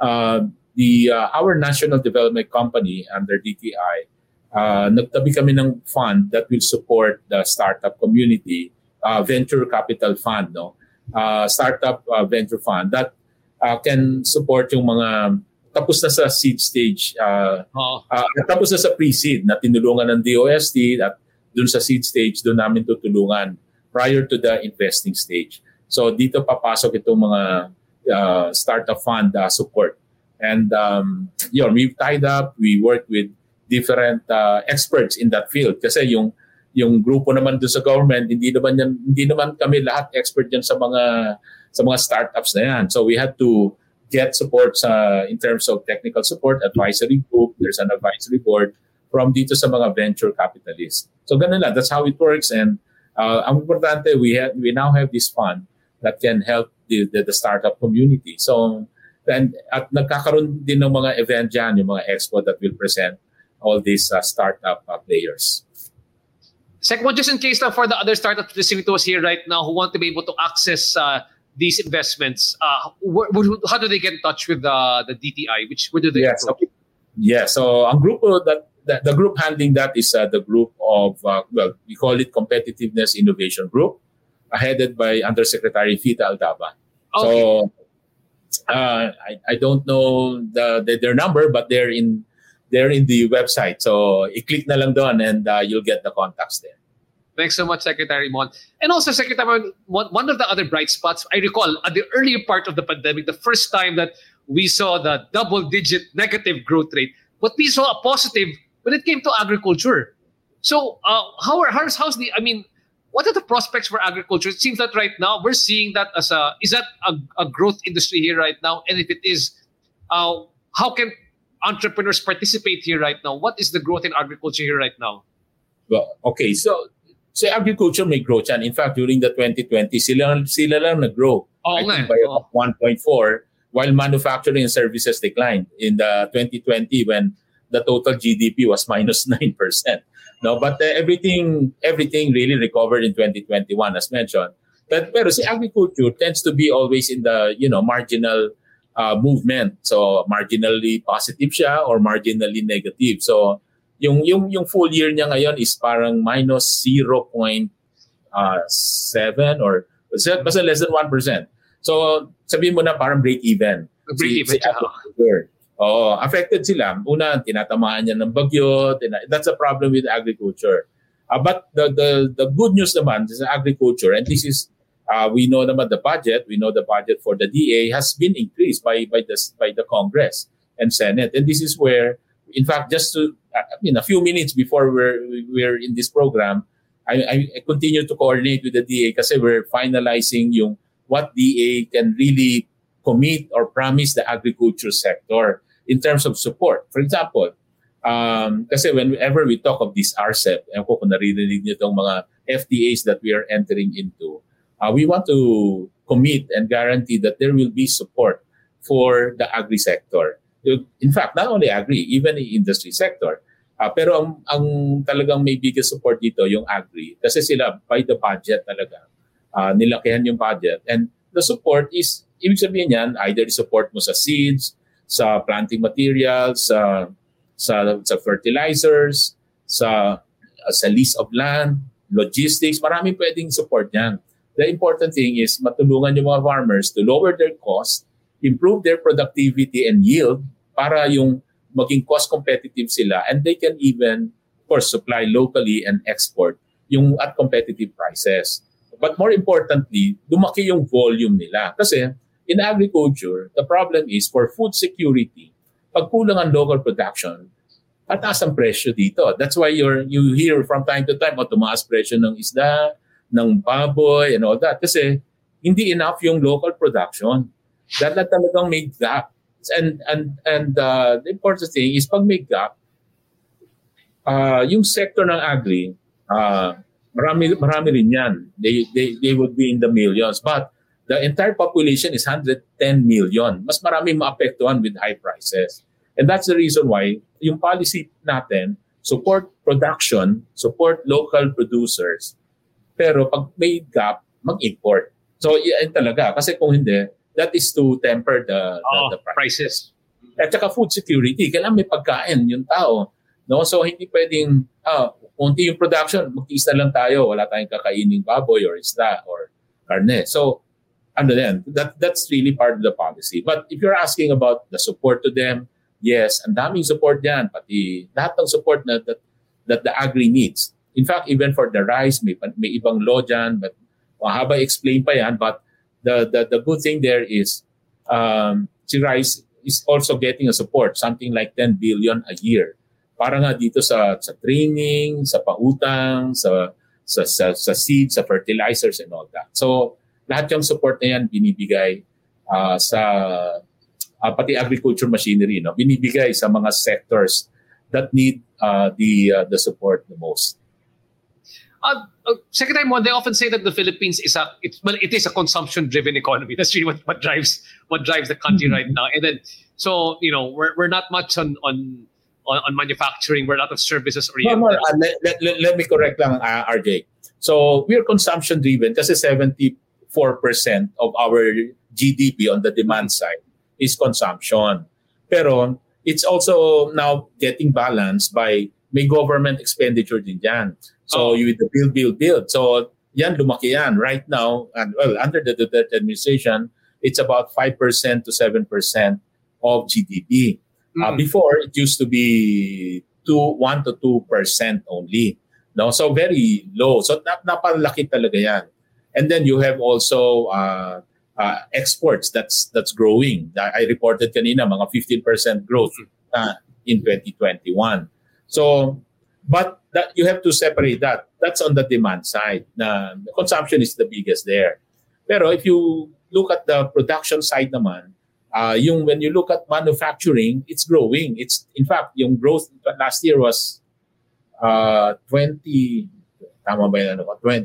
uh, the uh, our national development company under DTI uh, nagtabi kami ng fund that will support the startup community uh, venture capital fund no uh, startup uh, venture fund that uh, can support yung mga tapos na sa seed stage uh, Oh. uh, tapos na sa pre-seed na tinulungan ng DOST at dun sa seed stage doon namin tutulungan prior to the investing stage. So dito papasok itong mga uh, startup fund uh, support. And um, yun, we've tied up, we work with different uh, experts in that field kasi yung yung grupo naman doon sa government hindi naman yan, hindi naman kami lahat expert diyan sa mga sa mga startups na yan. So we had to get support sa in terms of technical support, advisory group, there's an advisory board from dito sa mga venture capitalists. So ganun lang, that's how it works and uh, ang importante we have we now have this fund that can help the, the, the startup community. So and at nagkakaroon din ng mga event dyan, yung mga expo that will present all these uh, startup uh, players. Second one, just in case now for the other startups listening to us here right now who want to be able to access uh, these investments, uh, wh- wh- how do they get in touch with the the DTI? Which where do they Yes. approach? Okay. Yeah. So ang grupo that, that the group handling that is uh, the group of uh, well we call it Competitiveness Innovation Group, uh, headed by Undersecretary Fita Aldaba. Okay. So uh, I, I don't know the, the their number, but they're in they're in the website. So i-click na lang doon and uh, you'll get the contacts there. Thanks so much, Secretary Mon. And also, Secretary Mon, one, one of the other bright spots, I recall at the earlier part of the pandemic, the first time that we saw the double digit negative growth rate, but we saw a positive when it came to agriculture. So, uh, how are, how's, how's the, I mean, what are the prospects for agriculture? It seems that right now we're seeing that as a, is that a, a growth industry here right now? And if it is, uh, how can entrepreneurs participate here right now? What is the growth in agriculture here right now? Well, okay. So So agriculture may grow yan. In fact, during the 2020, sila, sila lang nag-grow. I nga. think by Oo. 1.4 while manufacturing and services declined in the 2020 when the total GDP was minus [laughs] 9%. No, but uh, everything everything really recovered in 2021 as mentioned. But pero si agriculture tends to be always in the, you know, marginal uh, movement. So marginally positive siya or marginally negative. So yung yung yung full year niya ngayon is parang minus 0.7 or basta less than 1%. So sabihin mo na parang break even. Break even agriculture. Oo, affected sila. Una, tinatamaan niya ng bagyo. That's a problem with agriculture. Uh, but the, the the good news naman sa agriculture, and this is uh, we know naman the budget, we know the budget for the DA has been increased by by the by the Congress and Senate, and this is where, in fact, just to I mean a few minutes before we're we're in this program, I, I continue to coordinate with the DA kasi we're finalizing yung what DA can really commit or promise the agriculture sector in terms of support. For example, um, kasi whenever we talk of this RCEP, ewan ko kung naririnig niyo itong mga FTAs that we are entering into, uh, we want to commit and guarantee that there will be support for the agri sector. In fact, not only agri, even the industry sector. Uh, pero ang, ang talagang may biggest support dito yung agri kasi sila by the budget talaga. Uh, nilakihan yung budget and the support is ibig sabihin yan either support mo sa seeds, sa planting materials, sa sa sa fertilizers, sa sa lease of land, logistics, maraming pwedeng support yan. The important thing is matulungan yung mga farmers to lower their cost, improve their productivity and yield para yung maging cost competitive sila and they can even of course supply locally and export yung at competitive prices. But more importantly, lumaki yung volume nila. Kasi in agriculture, the problem is for food security, pag kulang ang local production, pataas ang presyo dito. That's why you're, you hear from time to time, o tumaas presyo ng isda, ng baboy, and all that. Kasi hindi enough yung local production. Dahil talagang may gap. And, and, and uh, the important thing is pag may gap, uh, yung sector ng agri, uh, marami, marami rin yan. They, they, they would be in the millions. But the entire population is 110 million. Mas marami maapektuhan with high prices. And that's the reason why yung policy natin, support production, support local producers, pero pag may gap, mag-import. So, yan talaga. Kasi kung hindi, that is to temper the, the, Oh, the price. prices. At saka food security, kailangan may pagkain yung tao. No? So hindi pwedeng, ah, kunti yung production, magtiis na lang tayo, wala tayong kakaining baboy or isda or karne. So, ano din, that, that's really part of the policy. But if you're asking about the support to them, yes, ang daming support yan, pati lahat ng support na, that, that the agri needs. In fact, even for the rice, may, may ibang law dyan, but mahaba explain pa yan, but the, the, the good thing there is um, si rice is also getting a support, something like 10 billion a year. Para nga dito sa sa training, sa pautang, sa sa sa, sa seeds, sa fertilizers and all that. So lahat yung support na yan binibigay uh, sa uh, pati agriculture machinery, no? Binibigay sa mga sectors that need uh, the uh, the support the most. Uh, uh, Secretary Mon, they often say that the Philippines is a it's well, it is a consumption-driven economy. [laughs] That's really what, what drives what drives the country right now. And then, so you know, we're, we're not much on on on, on manufacturing. We're a lot of services No, oriented. no, uh, let, let, let, me correct lang, uh, RJ. So, we're consumption driven kasi 74% of our GDP on the demand side is consumption. Pero, it's also now getting balanced by may government expenditure din yan. So, Oh. you the build, build, build. So, yan, lumaki yan. Right now, and well, under the Duterte administration, it's about 5% to 7% of GDP. Uh, Mm. before, it used to be two, 1 to 2% only. No? So very low. So nap napalaki talaga yan. And then you have also uh, uh, exports that's that's growing. I reported kanina mga 15% growth uh, in 2021. So but that you have to separate that. That's on the demand side. Na the consumption is the biggest there. Pero if you look at the production side naman, uh, yung when you look at manufacturing, it's growing. It's in fact yung growth last year was uh, 20 tama ba yan? Ano, 20,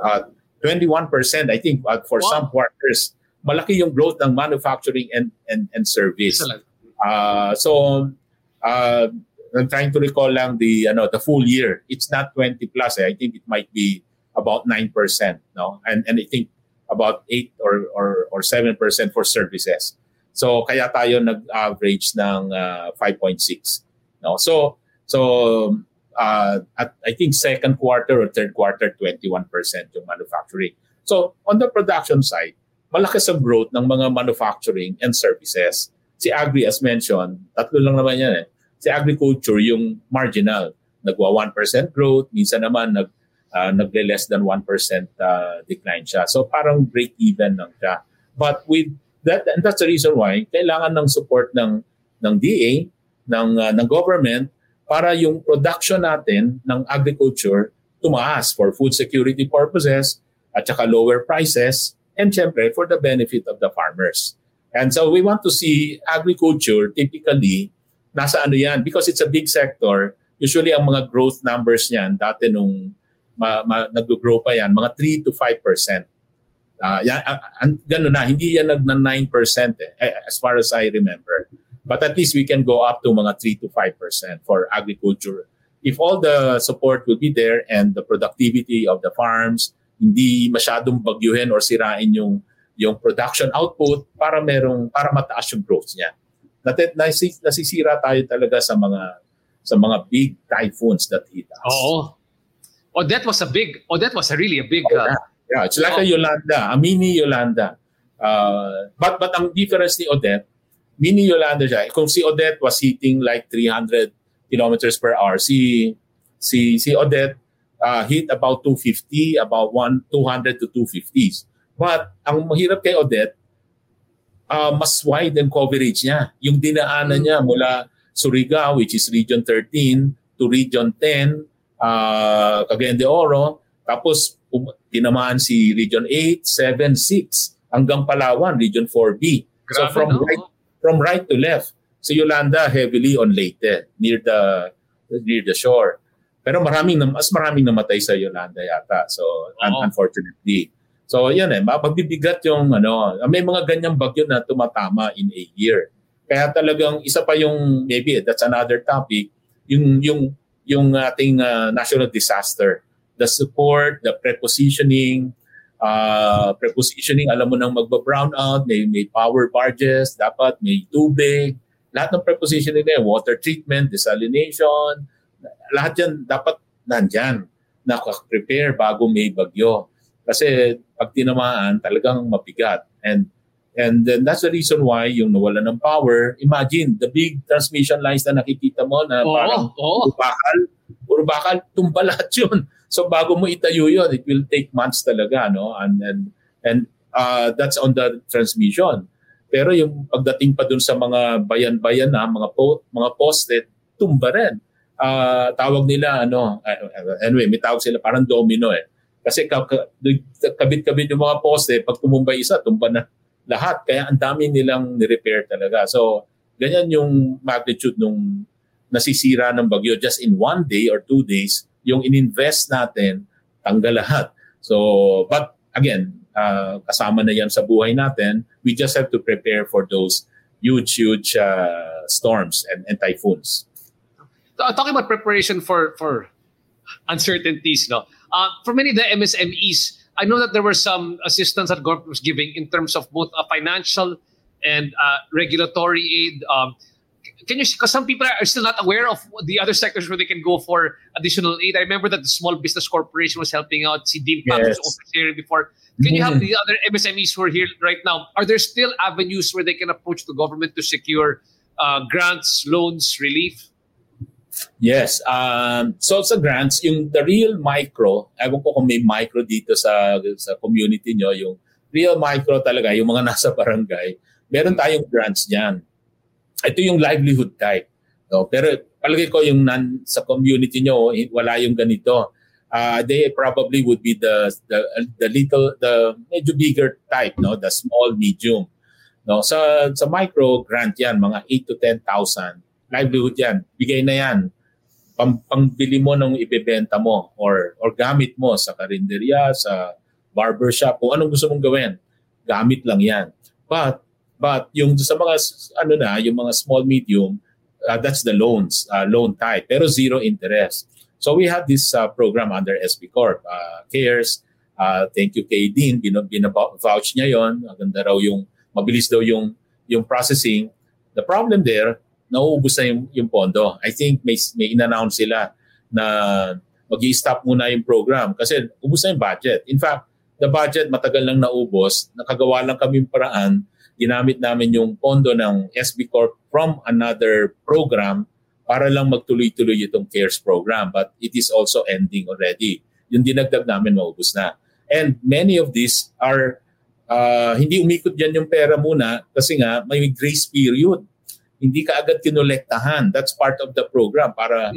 uh, 21%, I think, uh, for Wow. some quarters, malaki yung growth ng manufacturing and, and, and service. Uh, so, uh, I'm trying to recall lang the ano the full year. It's not 20 plus. Eh. I think it might be about 9%, no? And and I think about 8 or or or 7% for services. So kaya tayo nag-average ng uh, 5.6, no? So so uh, at I think second quarter or third quarter 21% yung manufacturing. So on the production side, malakas ang growth ng mga manufacturing and services. Si Agri as mentioned, tatlo lang naman yan eh si agriculture yung marginal. Nagwa 1% growth, minsan naman nag uh, nagle less than 1% uh, decline siya. So parang break even lang siya. But with that and that's the reason why kailangan ng support ng ng DA, ng uh, ng government para yung production natin ng agriculture tumaas for food security purposes at saka lower prices and syempre for the benefit of the farmers. And so we want to see agriculture typically nasa ano yan because it's a big sector usually ang mga growth numbers niyan dati nung ma, ma, nag-grow pa yan mga 3 to 5 percent uh, yan, uh, ganun na hindi yan nag 9 percent eh, as far as I remember but at least we can go up to mga 3 to 5 percent for agriculture if all the support will be there and the productivity of the farms hindi masyadong bagyuhin or sirain yung yung production output para merong para mataas yung growth niya Nati, nasi, nasisira tayo talaga sa mga sa mga big typhoons that hit us. Oo. Oh, that was a big, oh, that was a really a big, Oh, uh, yeah. yeah, it's like Oh. a Yolanda, a mini Yolanda. Uh, but but ang difference ni Odette, mini Yolanda siya. Kung si Odette was hitting like 300 kilometers per hour, si si si Odette uh, hit about 250, about 1 200 to 250s. But ang mahirap kay Odette, uh, mas wide ang coverage niya. Yung dinaanan niya mula Surigao, which is Region 13, to Region 10, uh, Cagayan de Oro, tapos um, tinamaan si Region 8, 7, 6, hanggang Palawan, Region 4B. so Grabe, from no? right from right to left. Si Yolanda heavily on Leyte, near the near the shore. Pero maraming mas maraming namatay sa Yolanda yata. So un- Oo. unfortunately. So yan eh, mapabibigat yung ano, may mga ganyang bagyo na tumatama in a year. Kaya talagang isa pa yung maybe that's another topic, yung yung yung ating uh, national disaster, the support, the prepositioning, uh, prepositioning, alam mo nang magba-brown out, may, may power barges, dapat may tubig, lahat ng prepositioning na yan, water treatment, desalination, lahat yan dapat nandyan, naka-prepare bago may bagyo. Kasi pag tinamaan, talagang mabigat. And and then that's the reason why yung nawala ng power, imagine the big transmission lines na nakikita mo na Oo, parang oo. puro bakal, puro bakal, tumba lahat yun. So bago mo itayo yun, it will take months talaga, no? And and, and uh, that's on the transmission. Pero yung pagdating pa dun sa mga bayan-bayan na, mga po, mga poste, tumba rin. Ah, tawag nila, ano, uh, anyway, may tawag sila parang domino eh. Kasi ka- ka- kabit-kabit yung mga poste, pag tumumbay isa, tumba na lahat. Kaya ang dami nilang ni-repair talaga. So, ganyan yung magnitude nung nasisira ng bagyo just in one day or two days, yung ininvest natin, tanggal lahat. So, but again, uh, kasama na yan sa buhay natin. We just have to prepare for those huge, huge uh, storms and, and typhoons. Uh, talking about preparation for for uncertainties, no. Uh, for many of the MSMEs, I know that there were some assistance that government was giving in terms of both uh, financial and uh, regulatory aid. Um, can you? Because some people are still not aware of the other sectors where they can go for additional aid. I remember that the Small Business Corporation was helping out. Si Dean Pam Yes. here before. Can you help the other MSMEs who are here right now? Are there still avenues where they can approach the government to secure uh, grants, loans, relief? Yes. Um, so sa grants, yung the real micro, ewan ko kung may micro dito sa sa community nyo, yung real micro talaga, yung mga [laughs] nasa barangay, meron tayong grants dyan. Ito yung livelihood type. No? Pero palagi ko yung nan, sa community nyo, wala yung ganito. Uh, they probably would be the, the the little the medyo bigger type no the small medium no sa sa micro grant yan mga 8 to 10,000 livelihood yan bigay na yan pang, pangbili mo ng ibebenta mo or or gamit mo sa karinderya, sa barbershop, kung anong gusto mong gawin. Gamit lang 'yan. But but yung sa mga ano na, yung mga small medium, uh, that's the loans, uh, loan type, pero zero interest. So we have this uh, program under SB Corp, uh, CARES. Uh, thank you kay Dean, bin, bin-vouch niya yon. Maganda raw yung, mabilis daw yung, yung processing. The problem there, nauubos na yung, yung pondo. I think may, may in-announce sila na mag stop muna yung program kasi ubos na yung budget. In fact, the budget matagal lang naubos, nakagawa lang kami paraan, ginamit namin yung pondo ng SB Corp from another program para lang magtuloy-tuloy itong CARES program. But it is also ending already. Yung dinagdag namin maubos na. And many of these are, uh, hindi umikot dyan yung pera muna kasi nga may grace period hindi ka agad kinolektahan. That's part of the program para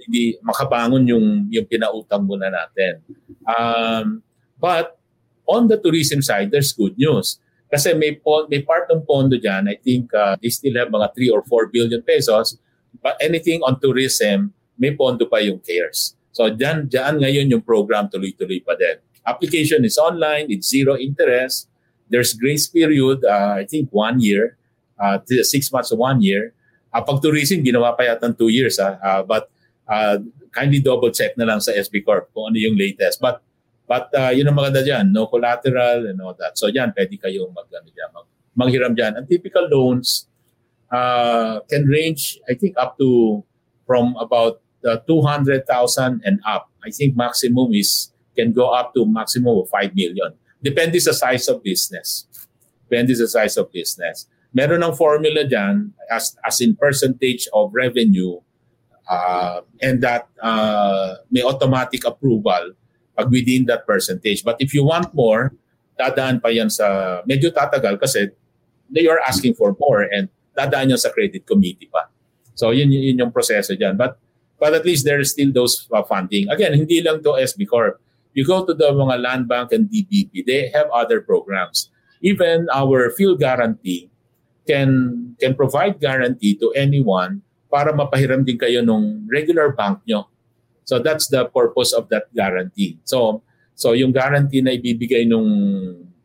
hindi makabangon yung yung pinautang muna natin. Um, but on the tourism side, there's good news. Kasi may, may part ng pondo dyan, I think uh, they still have mga 3 or 4 billion pesos. But anything on tourism, may pondo pa yung CARES. So dyan, dyan ngayon yung program tuloy-tuloy pa din. Application is online, it's zero interest. There's grace period, uh, I think one year uh, six months to one year. Uh, pag tourism, ginawa pa yata two years. Uh, uh, but uh, kindly double check na lang sa SB Corp kung ano yung latest. But but uh, yun ang maganda dyan, no collateral and all that. So yan, pwede kayong mag, ano, dyan, mag, manghiram dyan. Ang typical loans uh, can range, I think, up to from about uh, 200,000 and up. I think maximum is can go up to maximum of 5 million. Depende sa size of business. Depende sa size of business meron ng formula dyan as, as in percentage of revenue uh, and that uh, may automatic approval pag within that percentage. But if you want more, dadaan pa yan sa, medyo tatagal kasi they are asking for more and dadaan yan sa credit committee pa. So yun, yun yung proseso dyan. But, but at least there is still those uh, funding. Again, hindi lang to SB Corp. You go to the mga land bank and DBP, they have other programs. Even our fuel guarantee, can can provide guarantee to anyone para mapahiram din kayo nung regular bank nyo. So that's the purpose of that guarantee. So so yung guarantee na ibibigay nung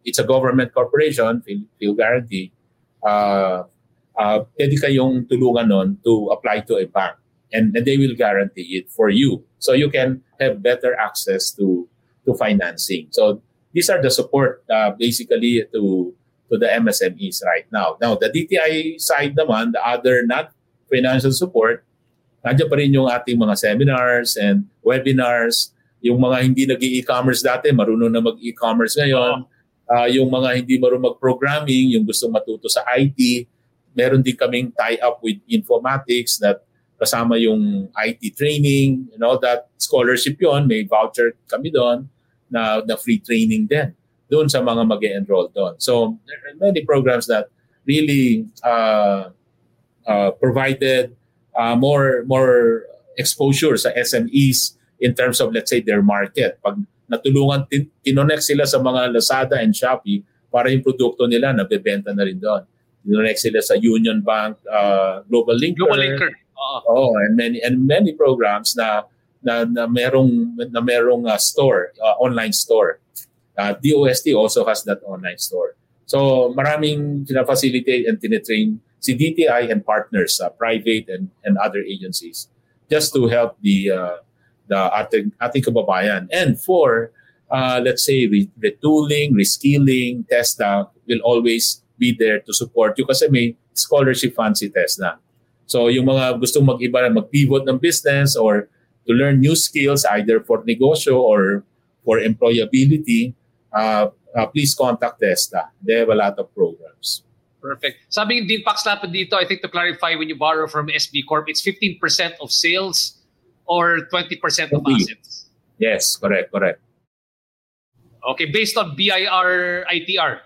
it's a government corporation, Phil, guarantee, uh, uh, pwede kayong tulungan nun to apply to a bank and, and they will guarantee it for you. So you can have better access to to financing. So these are the support uh, basically to to the MSMEs right now. Now, the DTI side naman, the other not financial support, nandiyan pa rin yung ating mga seminars and webinars, yung mga hindi nag e-commerce dati, marunong na mag-e-commerce ngayon, uh, yung mga hindi marunong mag-programming, yung gusto matuto sa IT, meron din kaming tie-up with informatics that kasama yung IT training, you know, that. Scholarship yon may voucher kami doon na, na free training din doon sa mga mag enroll doon. So there are many programs that really uh, uh, provided uh, more more exposure sa SMEs in terms of let's say their market. Pag natulungan, tin- kinonect sila sa mga Lazada and Shopee para yung produkto nila nabebenta na rin doon. Kinonect sila sa Union Bank, uh, Global Linker. Global Linker. Oh, and many and many programs na na, na merong na merong uh, store, uh, online store. Uh, DOST also has that online store. So maraming facilitate and tinetrain si DTI and partners, uh, private and, and other agencies, just to help the uh, the ating, ating kababayan. And for, uh, let's say, re- retooling, reskilling, TESDA will always be there to support you kasi may scholarship fund si TESDA. So yung mga gustong mag-iba, mag-pivot ng business or to learn new skills either for negosyo or for employability, uh, uh, please contact TESTA. They have a lot of programs. Perfect. Sabi ng Dean Pax Lapid dito, I think to clarify, when you borrow from SB Corp, it's 15% of sales or 20% of assets? Yes, correct, correct. Okay, based on BIR ITR.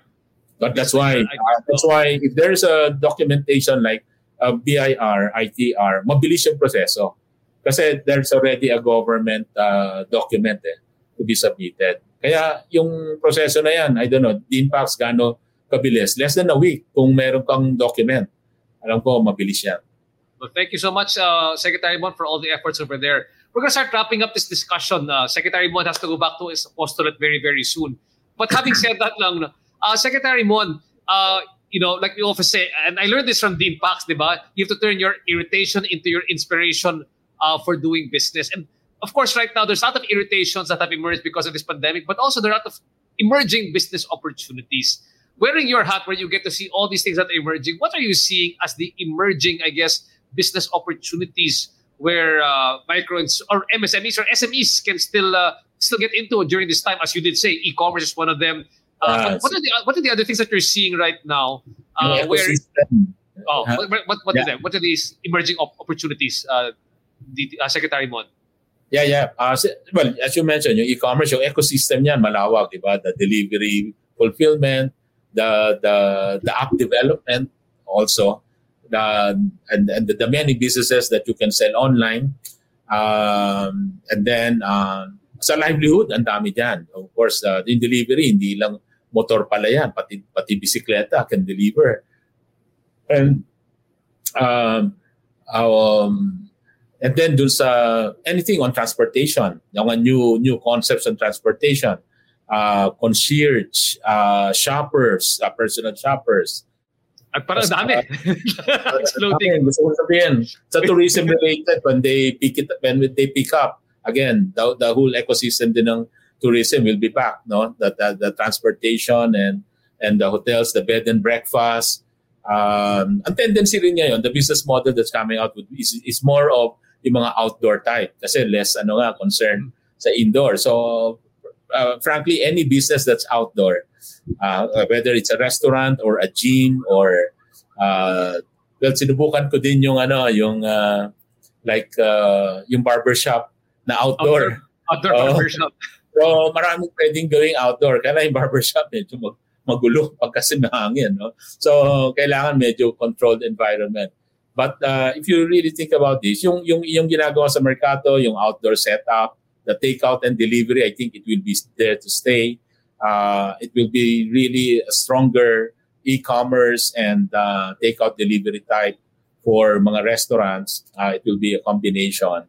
But that's why uh, that's why if there's a documentation like a BIR ITR, mabilis yung proseso. Kasi there's already a government uh, document eh, to be submitted. Kaya yung proseso na yan, I don't know, the impacts gaano kabilis. Less than a week kung meron kang document. Alam ko, mabilis yan. Well, thank you so much, uh, Secretary Mon, for all the efforts over there. We're going to start wrapping up this discussion. Uh, Secretary Mon has to go back to his apostolate very, very soon. But having said that lang, uh, Secretary Mon, uh, you know, like we often say, and I learned this from Dean Pax, diba? You have to turn your irritation into your inspiration uh, for doing business. And of course, right now, there's a lot of irritations that have emerged because of this pandemic, but also there are a lot of emerging business opportunities. Wearing your hat where you get to see all these things that are emerging, what are you seeing as the emerging, I guess, business opportunities where uh, micro or MSMEs or SMEs can still uh, still get into during this time? As you did say, e-commerce is one of them. Uh, what, are the, what are the other things that you're seeing right now? Uh, where oh, what, what, what, yeah. what are these emerging op- opportunities, uh, the, uh, Secretary Mon? Yeah, yeah. Uh, well, as you mentioned, yung e-commerce, yung ecosystem niyan malawak, di ba? The delivery, fulfillment, the the the app development also the, and, and the, many businesses that you can sell online. Um, and then, uh, sa livelihood, ang dami dyan. Of course, uh, in delivery, hindi lang motor pala yan, pati, pati bisikleta can deliver. And, um, um, and then dun sa anything on transportation, yung new new concepts on transportation, uh, concierge, uh, shoppers, uh, personal shoppers, At parang dami. [laughs] Exploding. Gusto ko sabihin, sa tourism related, when they pick it, when they pick up, again, the, the whole ecosystem din ng tourism will be back, no? The, the, the transportation and and the hotels, the bed and breakfast. Um, ang tendency rin ngayon, the business model that's coming out with is, is more of yung mga outdoor type kasi less ano nga concern sa indoor. So uh, frankly, any business that's outdoor, uh, whether it's a restaurant or a gym or uh, well, sinubukan ko din yung ano, yung uh, like uh, yung barbershop na outdoor. Outdoor, outdoor uh, barbershop. [laughs] So maraming pwedeng gawing outdoor. Kaya yung barbershop medyo mag, magulo [laughs] pag kasi mahangin. No? So kailangan medyo controlled environment. But uh, if you really think about this, yung, yung, yung ginagawa sa merkado, yung outdoor setup, the takeout and delivery, I think it will be there to stay. Uh, it will be really a stronger e-commerce and uh, takeout delivery type for mga restaurants. Uh, it will be a combination.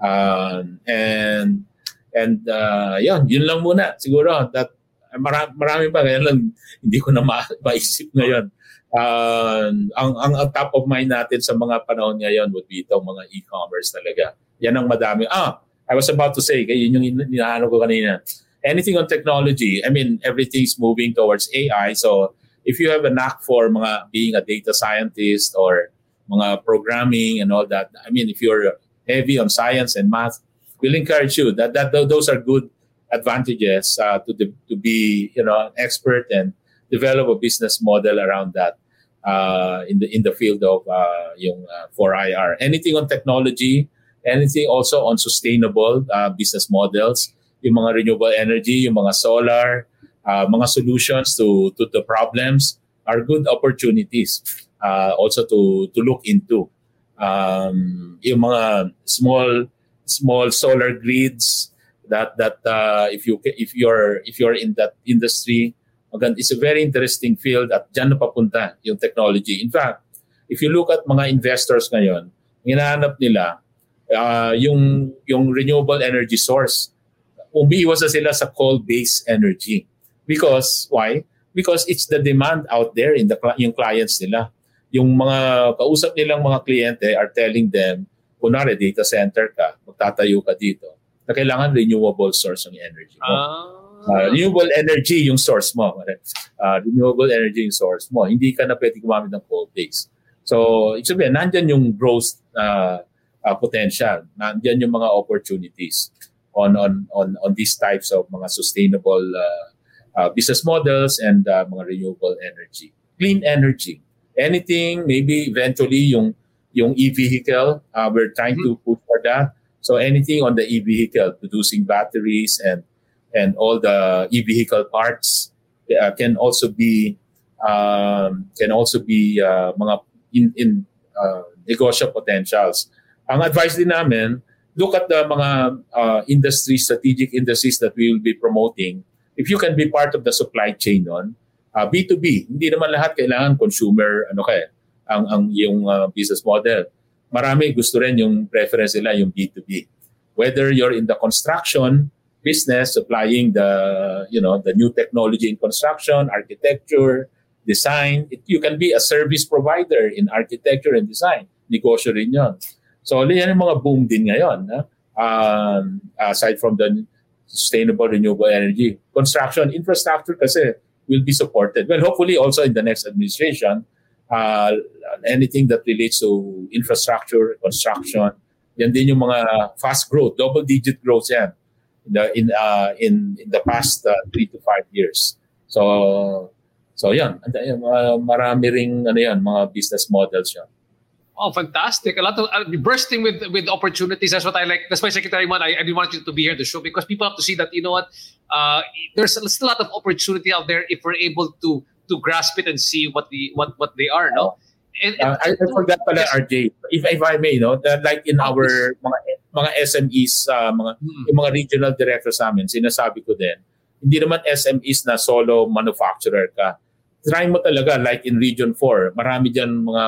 Um, and and uh, yun, yun lang muna. Siguro that marami, marami pa kaya lang hindi ko na ma- maisip ngayon. Uh, ang, ang, ang top of mind natin sa mga panahon ngayon would be itong mga e-commerce talaga. Yan ang madami. Ah, I was about to say, yun yung hinahanap ko kanina. Anything on technology, I mean, everything's moving towards AI. So if you have a knack for mga being a data scientist or mga programming and all that, I mean, if you're heavy on science and math, we'll encourage you that, that those are good advantages uh, to, the, to be, you know, an expert and develop a business model around that uh, in the in the field of uh, yung uh, 4IR. Anything on technology, anything also on sustainable uh, business models, yung mga renewable energy, yung mga solar, uh, mga solutions to, to the problems are good opportunities uh, also to, to look into. Um, yung mga small small solar grids that that uh, if you if you're if you're in that industry again it's a very interesting field at diyan na papunta yung technology in fact if you look at mga investors ngayon hinahanap nila uh, yung yung renewable energy source umiiwas na sila sa coal-based energy because why because it's the demand out there in the yung clients nila yung mga kausap nilang mga kliyente are telling them kunwari data center ka magtatayo ka dito na kailangan renewable source ng energy mo ah. Uh, renewable energy yung source mo. Uh, renewable energy yung source mo. Hindi ka na pwede gumamit ng coal base. So, ibig sabihin, nandyan yung growth uh, uh, potential. Nandiyan yung mga opportunities on on on on these types of mga sustainable uh, uh, business models and uh, mga renewable energy. Clean energy. Anything, maybe eventually yung yung e-vehicle, uh, we're trying to push for that. So anything on the e-vehicle, producing batteries and and all the e-vehicle parts uh, can also be um, can also be uh, mga in in uh, potentials ang advice din namin, look at the mga uh, industry, strategic industries that we will be promoting. If you can be part of the supply chain nun, uh, B2B, hindi naman lahat kailangan consumer, ano kaya, ang, ang yung uh, business model. marami gusto rin yung preference nila yung B2B. Whether you're in the construction business, supplying the, you know, the new technology in construction, architecture, design, it, you can be a service provider in architecture and design. Negosyo rin yun. So, yan yung mga boom din ngayon. Ha? Um, aside from the sustainable renewable energy. Construction infrastructure kasi will be supported. Well, hopefully also in the next administration, uh, anything that relates to infrastructure, construction, yan din yung mga fast growth, double-digit growth yan in the, in, uh, in, in the past uh, three to five years. So, so yan, uh, marami ring ano yan, mga business models yan. Oh, fantastic! A lot of uh, bursting with with opportunities. That's what I like. That's why Secretary Man, I, I didn't want you to be here the show because people have to see that you know what, uh, there's still a lot of opportunity out there if we're able to to grasp it and see what the what what they are. No, and, and, uh, I, I forgot pala yes. RJ. If if I may, no, that like in our mga mga SMEs, uh, mga mm-hmm. yung mga regional directors namin, sinasabi ko din, hindi naman SMEs na solo manufacturer ka. Try mo talaga like in Region 4, marami diyan mga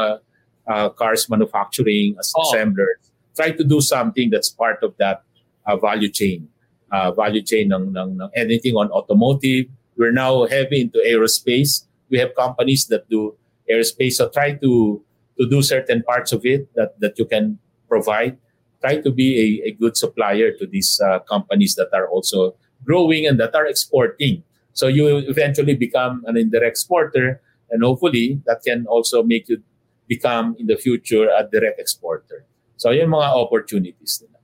uh, cars manufacturing as oh. assemblers. Try to do something that's part of that uh, value chain. Uh, value chain ng, ng, ng anything on automotive. We're now heavy into aerospace. We have companies that do aerospace. So try to to do certain parts of it that, that you can provide. Try to be a, a good supplier to these uh, companies that are also growing and that are exporting. So you eventually become an indirect exporter, and hopefully that can also make you become in the future a direct exporter. So yung mga opportunities nila.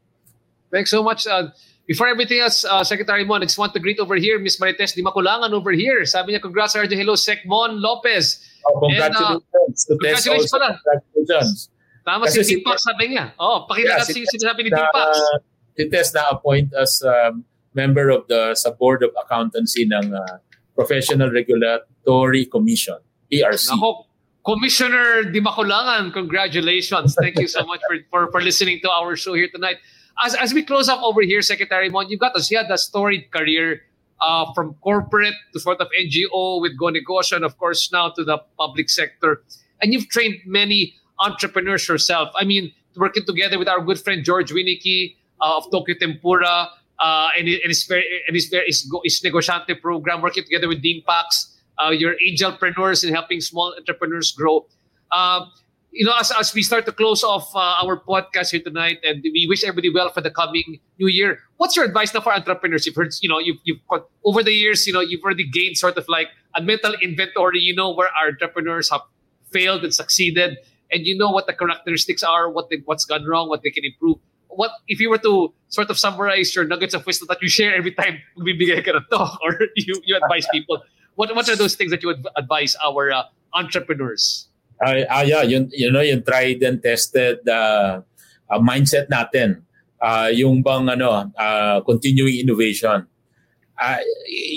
Thanks so much. Uh, before everything else, uh, Secretary Mon, I just want to greet over here Miss Marites Di Makulangan over here. Sabi niya, congrats, Sergeant. Hello, Sec Mon Lopez. Oh, congratulations. And, uh, congratulations pala. Congratulations. Tama Kasi si Timpax sabi niya. Oh, pakita yeah, si, sinasabi ni Timpax. Uh, si Tess na-appoint as um, member of the sa Board of Accountancy ng uh, Professional Regulatory Commission, PRC. Nako, Commissioner Di Makulangan, congratulations. Thank you so [laughs] much for, for, for listening to our show here tonight. As, as we close up over here, Secretary Mon, you've got us. You had a storied career uh, from corporate to sort of NGO with Go Negosyo, and of course now to the public sector. And you've trained many entrepreneurs yourself. I mean, working together with our good friend George Winnicky uh, of Tokyo Tempura uh, and, and his, and his, his, his Negosyante program, working together with Dean Pax uh, your angelpreneurs and helping small entrepreneurs grow. Uh, you know, as, as we start to close off uh, our podcast here tonight, and we wish everybody well for the coming new year. What's your advice now for entrepreneurs? You've heard, you know, you've, you've over the years, you know, you've already gained sort of like a mental inventory. You know where our entrepreneurs have failed and succeeded, and you know what the characteristics are, what they, what's gone wrong, what they can improve. What if you were to sort of summarize your nuggets of wisdom that you share every time magbibigay ka na to, [laughs] or you, you advise people? What what are those things that you would advise our uh, entrepreneurs? Uh, uh, yeah, yun, you know, yung tried and tested uh, uh, mindset natin. Uh, yung bang ano, uh, continuing innovation. Uh,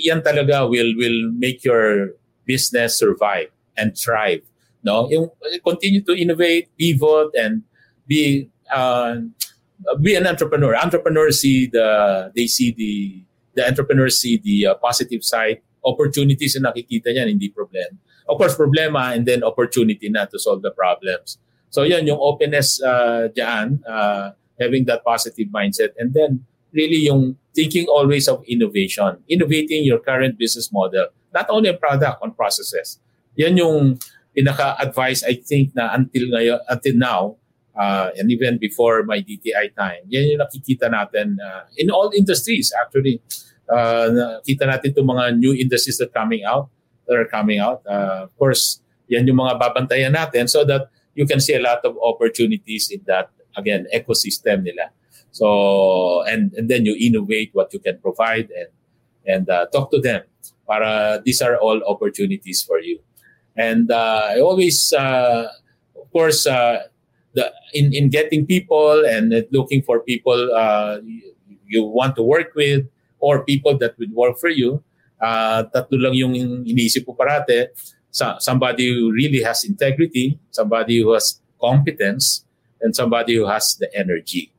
yan talaga will will make your business survive and thrive. No, yung continue to innovate, pivot, and be uh, be an entrepreneur. Entrepreneurs see the they see the the entrepreneurs see the uh, positive side opportunities na nakikita niyan, hindi problem. Of course, problema and then opportunity na to solve the problems. So yan, yung openness uh, dyan, uh, having that positive mindset. And then really yung thinking always of innovation, innovating your current business model, not only on product, on processes. Yan yung pinaka-advice I think na until ngayon, until now, uh, and even before my DTI time, yan yung nakikita natin uh, in all industries actually uh, kita natin itong mga new industries that coming out, that are coming out. Uh, of course, yan yung mga babantayan natin so that you can see a lot of opportunities in that, again, ecosystem nila. So, and, and then you innovate what you can provide and, and uh, talk to them para these are all opportunities for you. And uh, I always, uh, of course, uh, the, in, in getting people and looking for people uh, you, you want to work with, or people that would work for you, uh, tatlo lang yung iniisip ko parate. Sa, somebody who really has integrity, somebody who has competence, and somebody who has the energy.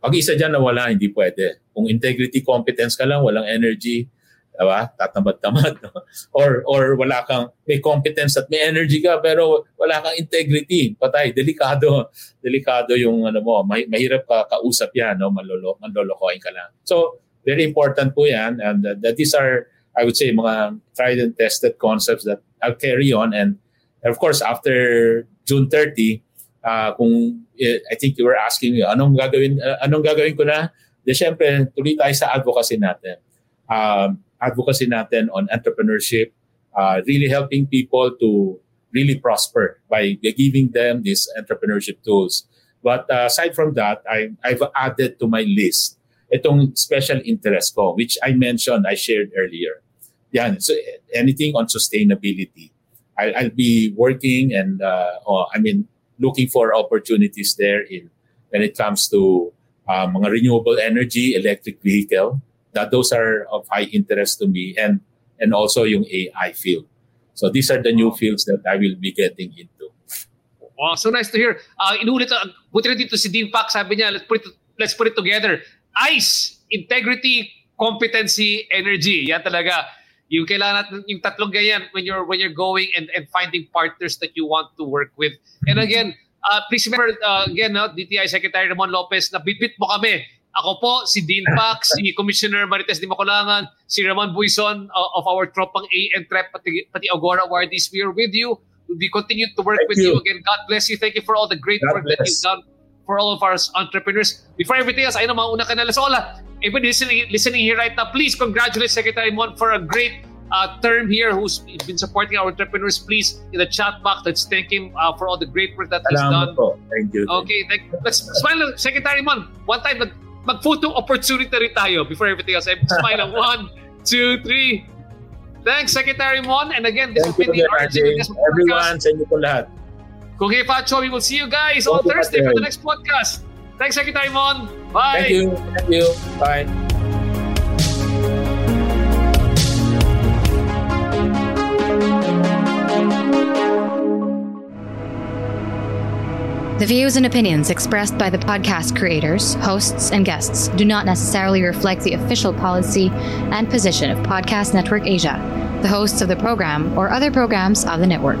Pag isa dyan na wala, hindi pwede. Kung integrity, competence ka lang, walang energy, Diba? Tatamad-tamad. No? [laughs] Or, or wala kang, may competence at may energy ka, pero wala kang integrity. Patay, delikado. Delikado yung ano mo. Mahirap ka kausap yan, no? Manlolo, manlolokohin ka lang. So, very important po yan. And uh, that these are, I would say, mga tried and tested concepts that I'll carry on. And of course, after June 30, uh, kung uh, I think you were asking me, anong gagawin, uh, anong gagawin ko na? De, syempre, tuloy tayo sa advocacy natin. Um, advocacy natin on entrepreneurship, uh, really helping people to really prosper by giving them these entrepreneurship tools. But uh, aside from that, I, I've added to my list itong special interest ko, which I mentioned, I shared earlier. Yan, so anything on sustainability. I, I'll be working and, uh, oh, I mean, looking for opportunities there in when it comes to uh, mga renewable energy, electric vehicle, that those are of high interest to me and and also yung AI field. So these are the new fields that I will be getting into. Wow, so nice to hear. Uh, inulit, uh, buti na dito si Dean Pak, sabi niya, let's put it, let's put it together. ICE, integrity, competency, energy. Yan talaga. Yung kailangan natin, yung tatlong ganyan when you're when you're going and, and finding partners that you want to work with. And again, uh, please remember, uh, again, no, DTI Secretary Ramon Lopez, na bitbit mo kami ako po, si Dean Pac, [laughs] si Commissioner Marites Di Maculangan, si Ramon Buison uh, of our Tropang A and TREP, pati, pati Agora Awardees. We are with you. We continue to work Thank with you. you. Again, God bless you. Thank you for all the great God work that bless. you've done for all of our entrepreneurs. Before everything else, ayun na mauna ka na. So, Ola, everybody listening, listening here right now, please congratulate Secretary Mon for a great uh, term here who's been supporting our entrepreneurs. Please, in the chat box, let's thank him uh, for all the great work that he's done. Salamat po. Thank you. Okay, thank, let's smile, Secretary Mon. One time, mag, mag-photo opportunity rin tayo before everything else. Smile [laughs] lang. One, two, three. Thanks, Secretary Mon. And again, this Thank has been the RJ. Everyone, sa inyo po lahat. Kung hey, Facho, we will see you guys on Thursday for the next podcast. Thanks, Secretary Mon. Bye. Thank you. Thank you. Bye. The views and opinions expressed by the podcast creators, hosts, and guests do not necessarily reflect the official policy and position of Podcast Network Asia, the hosts of the program, or other programs of the network.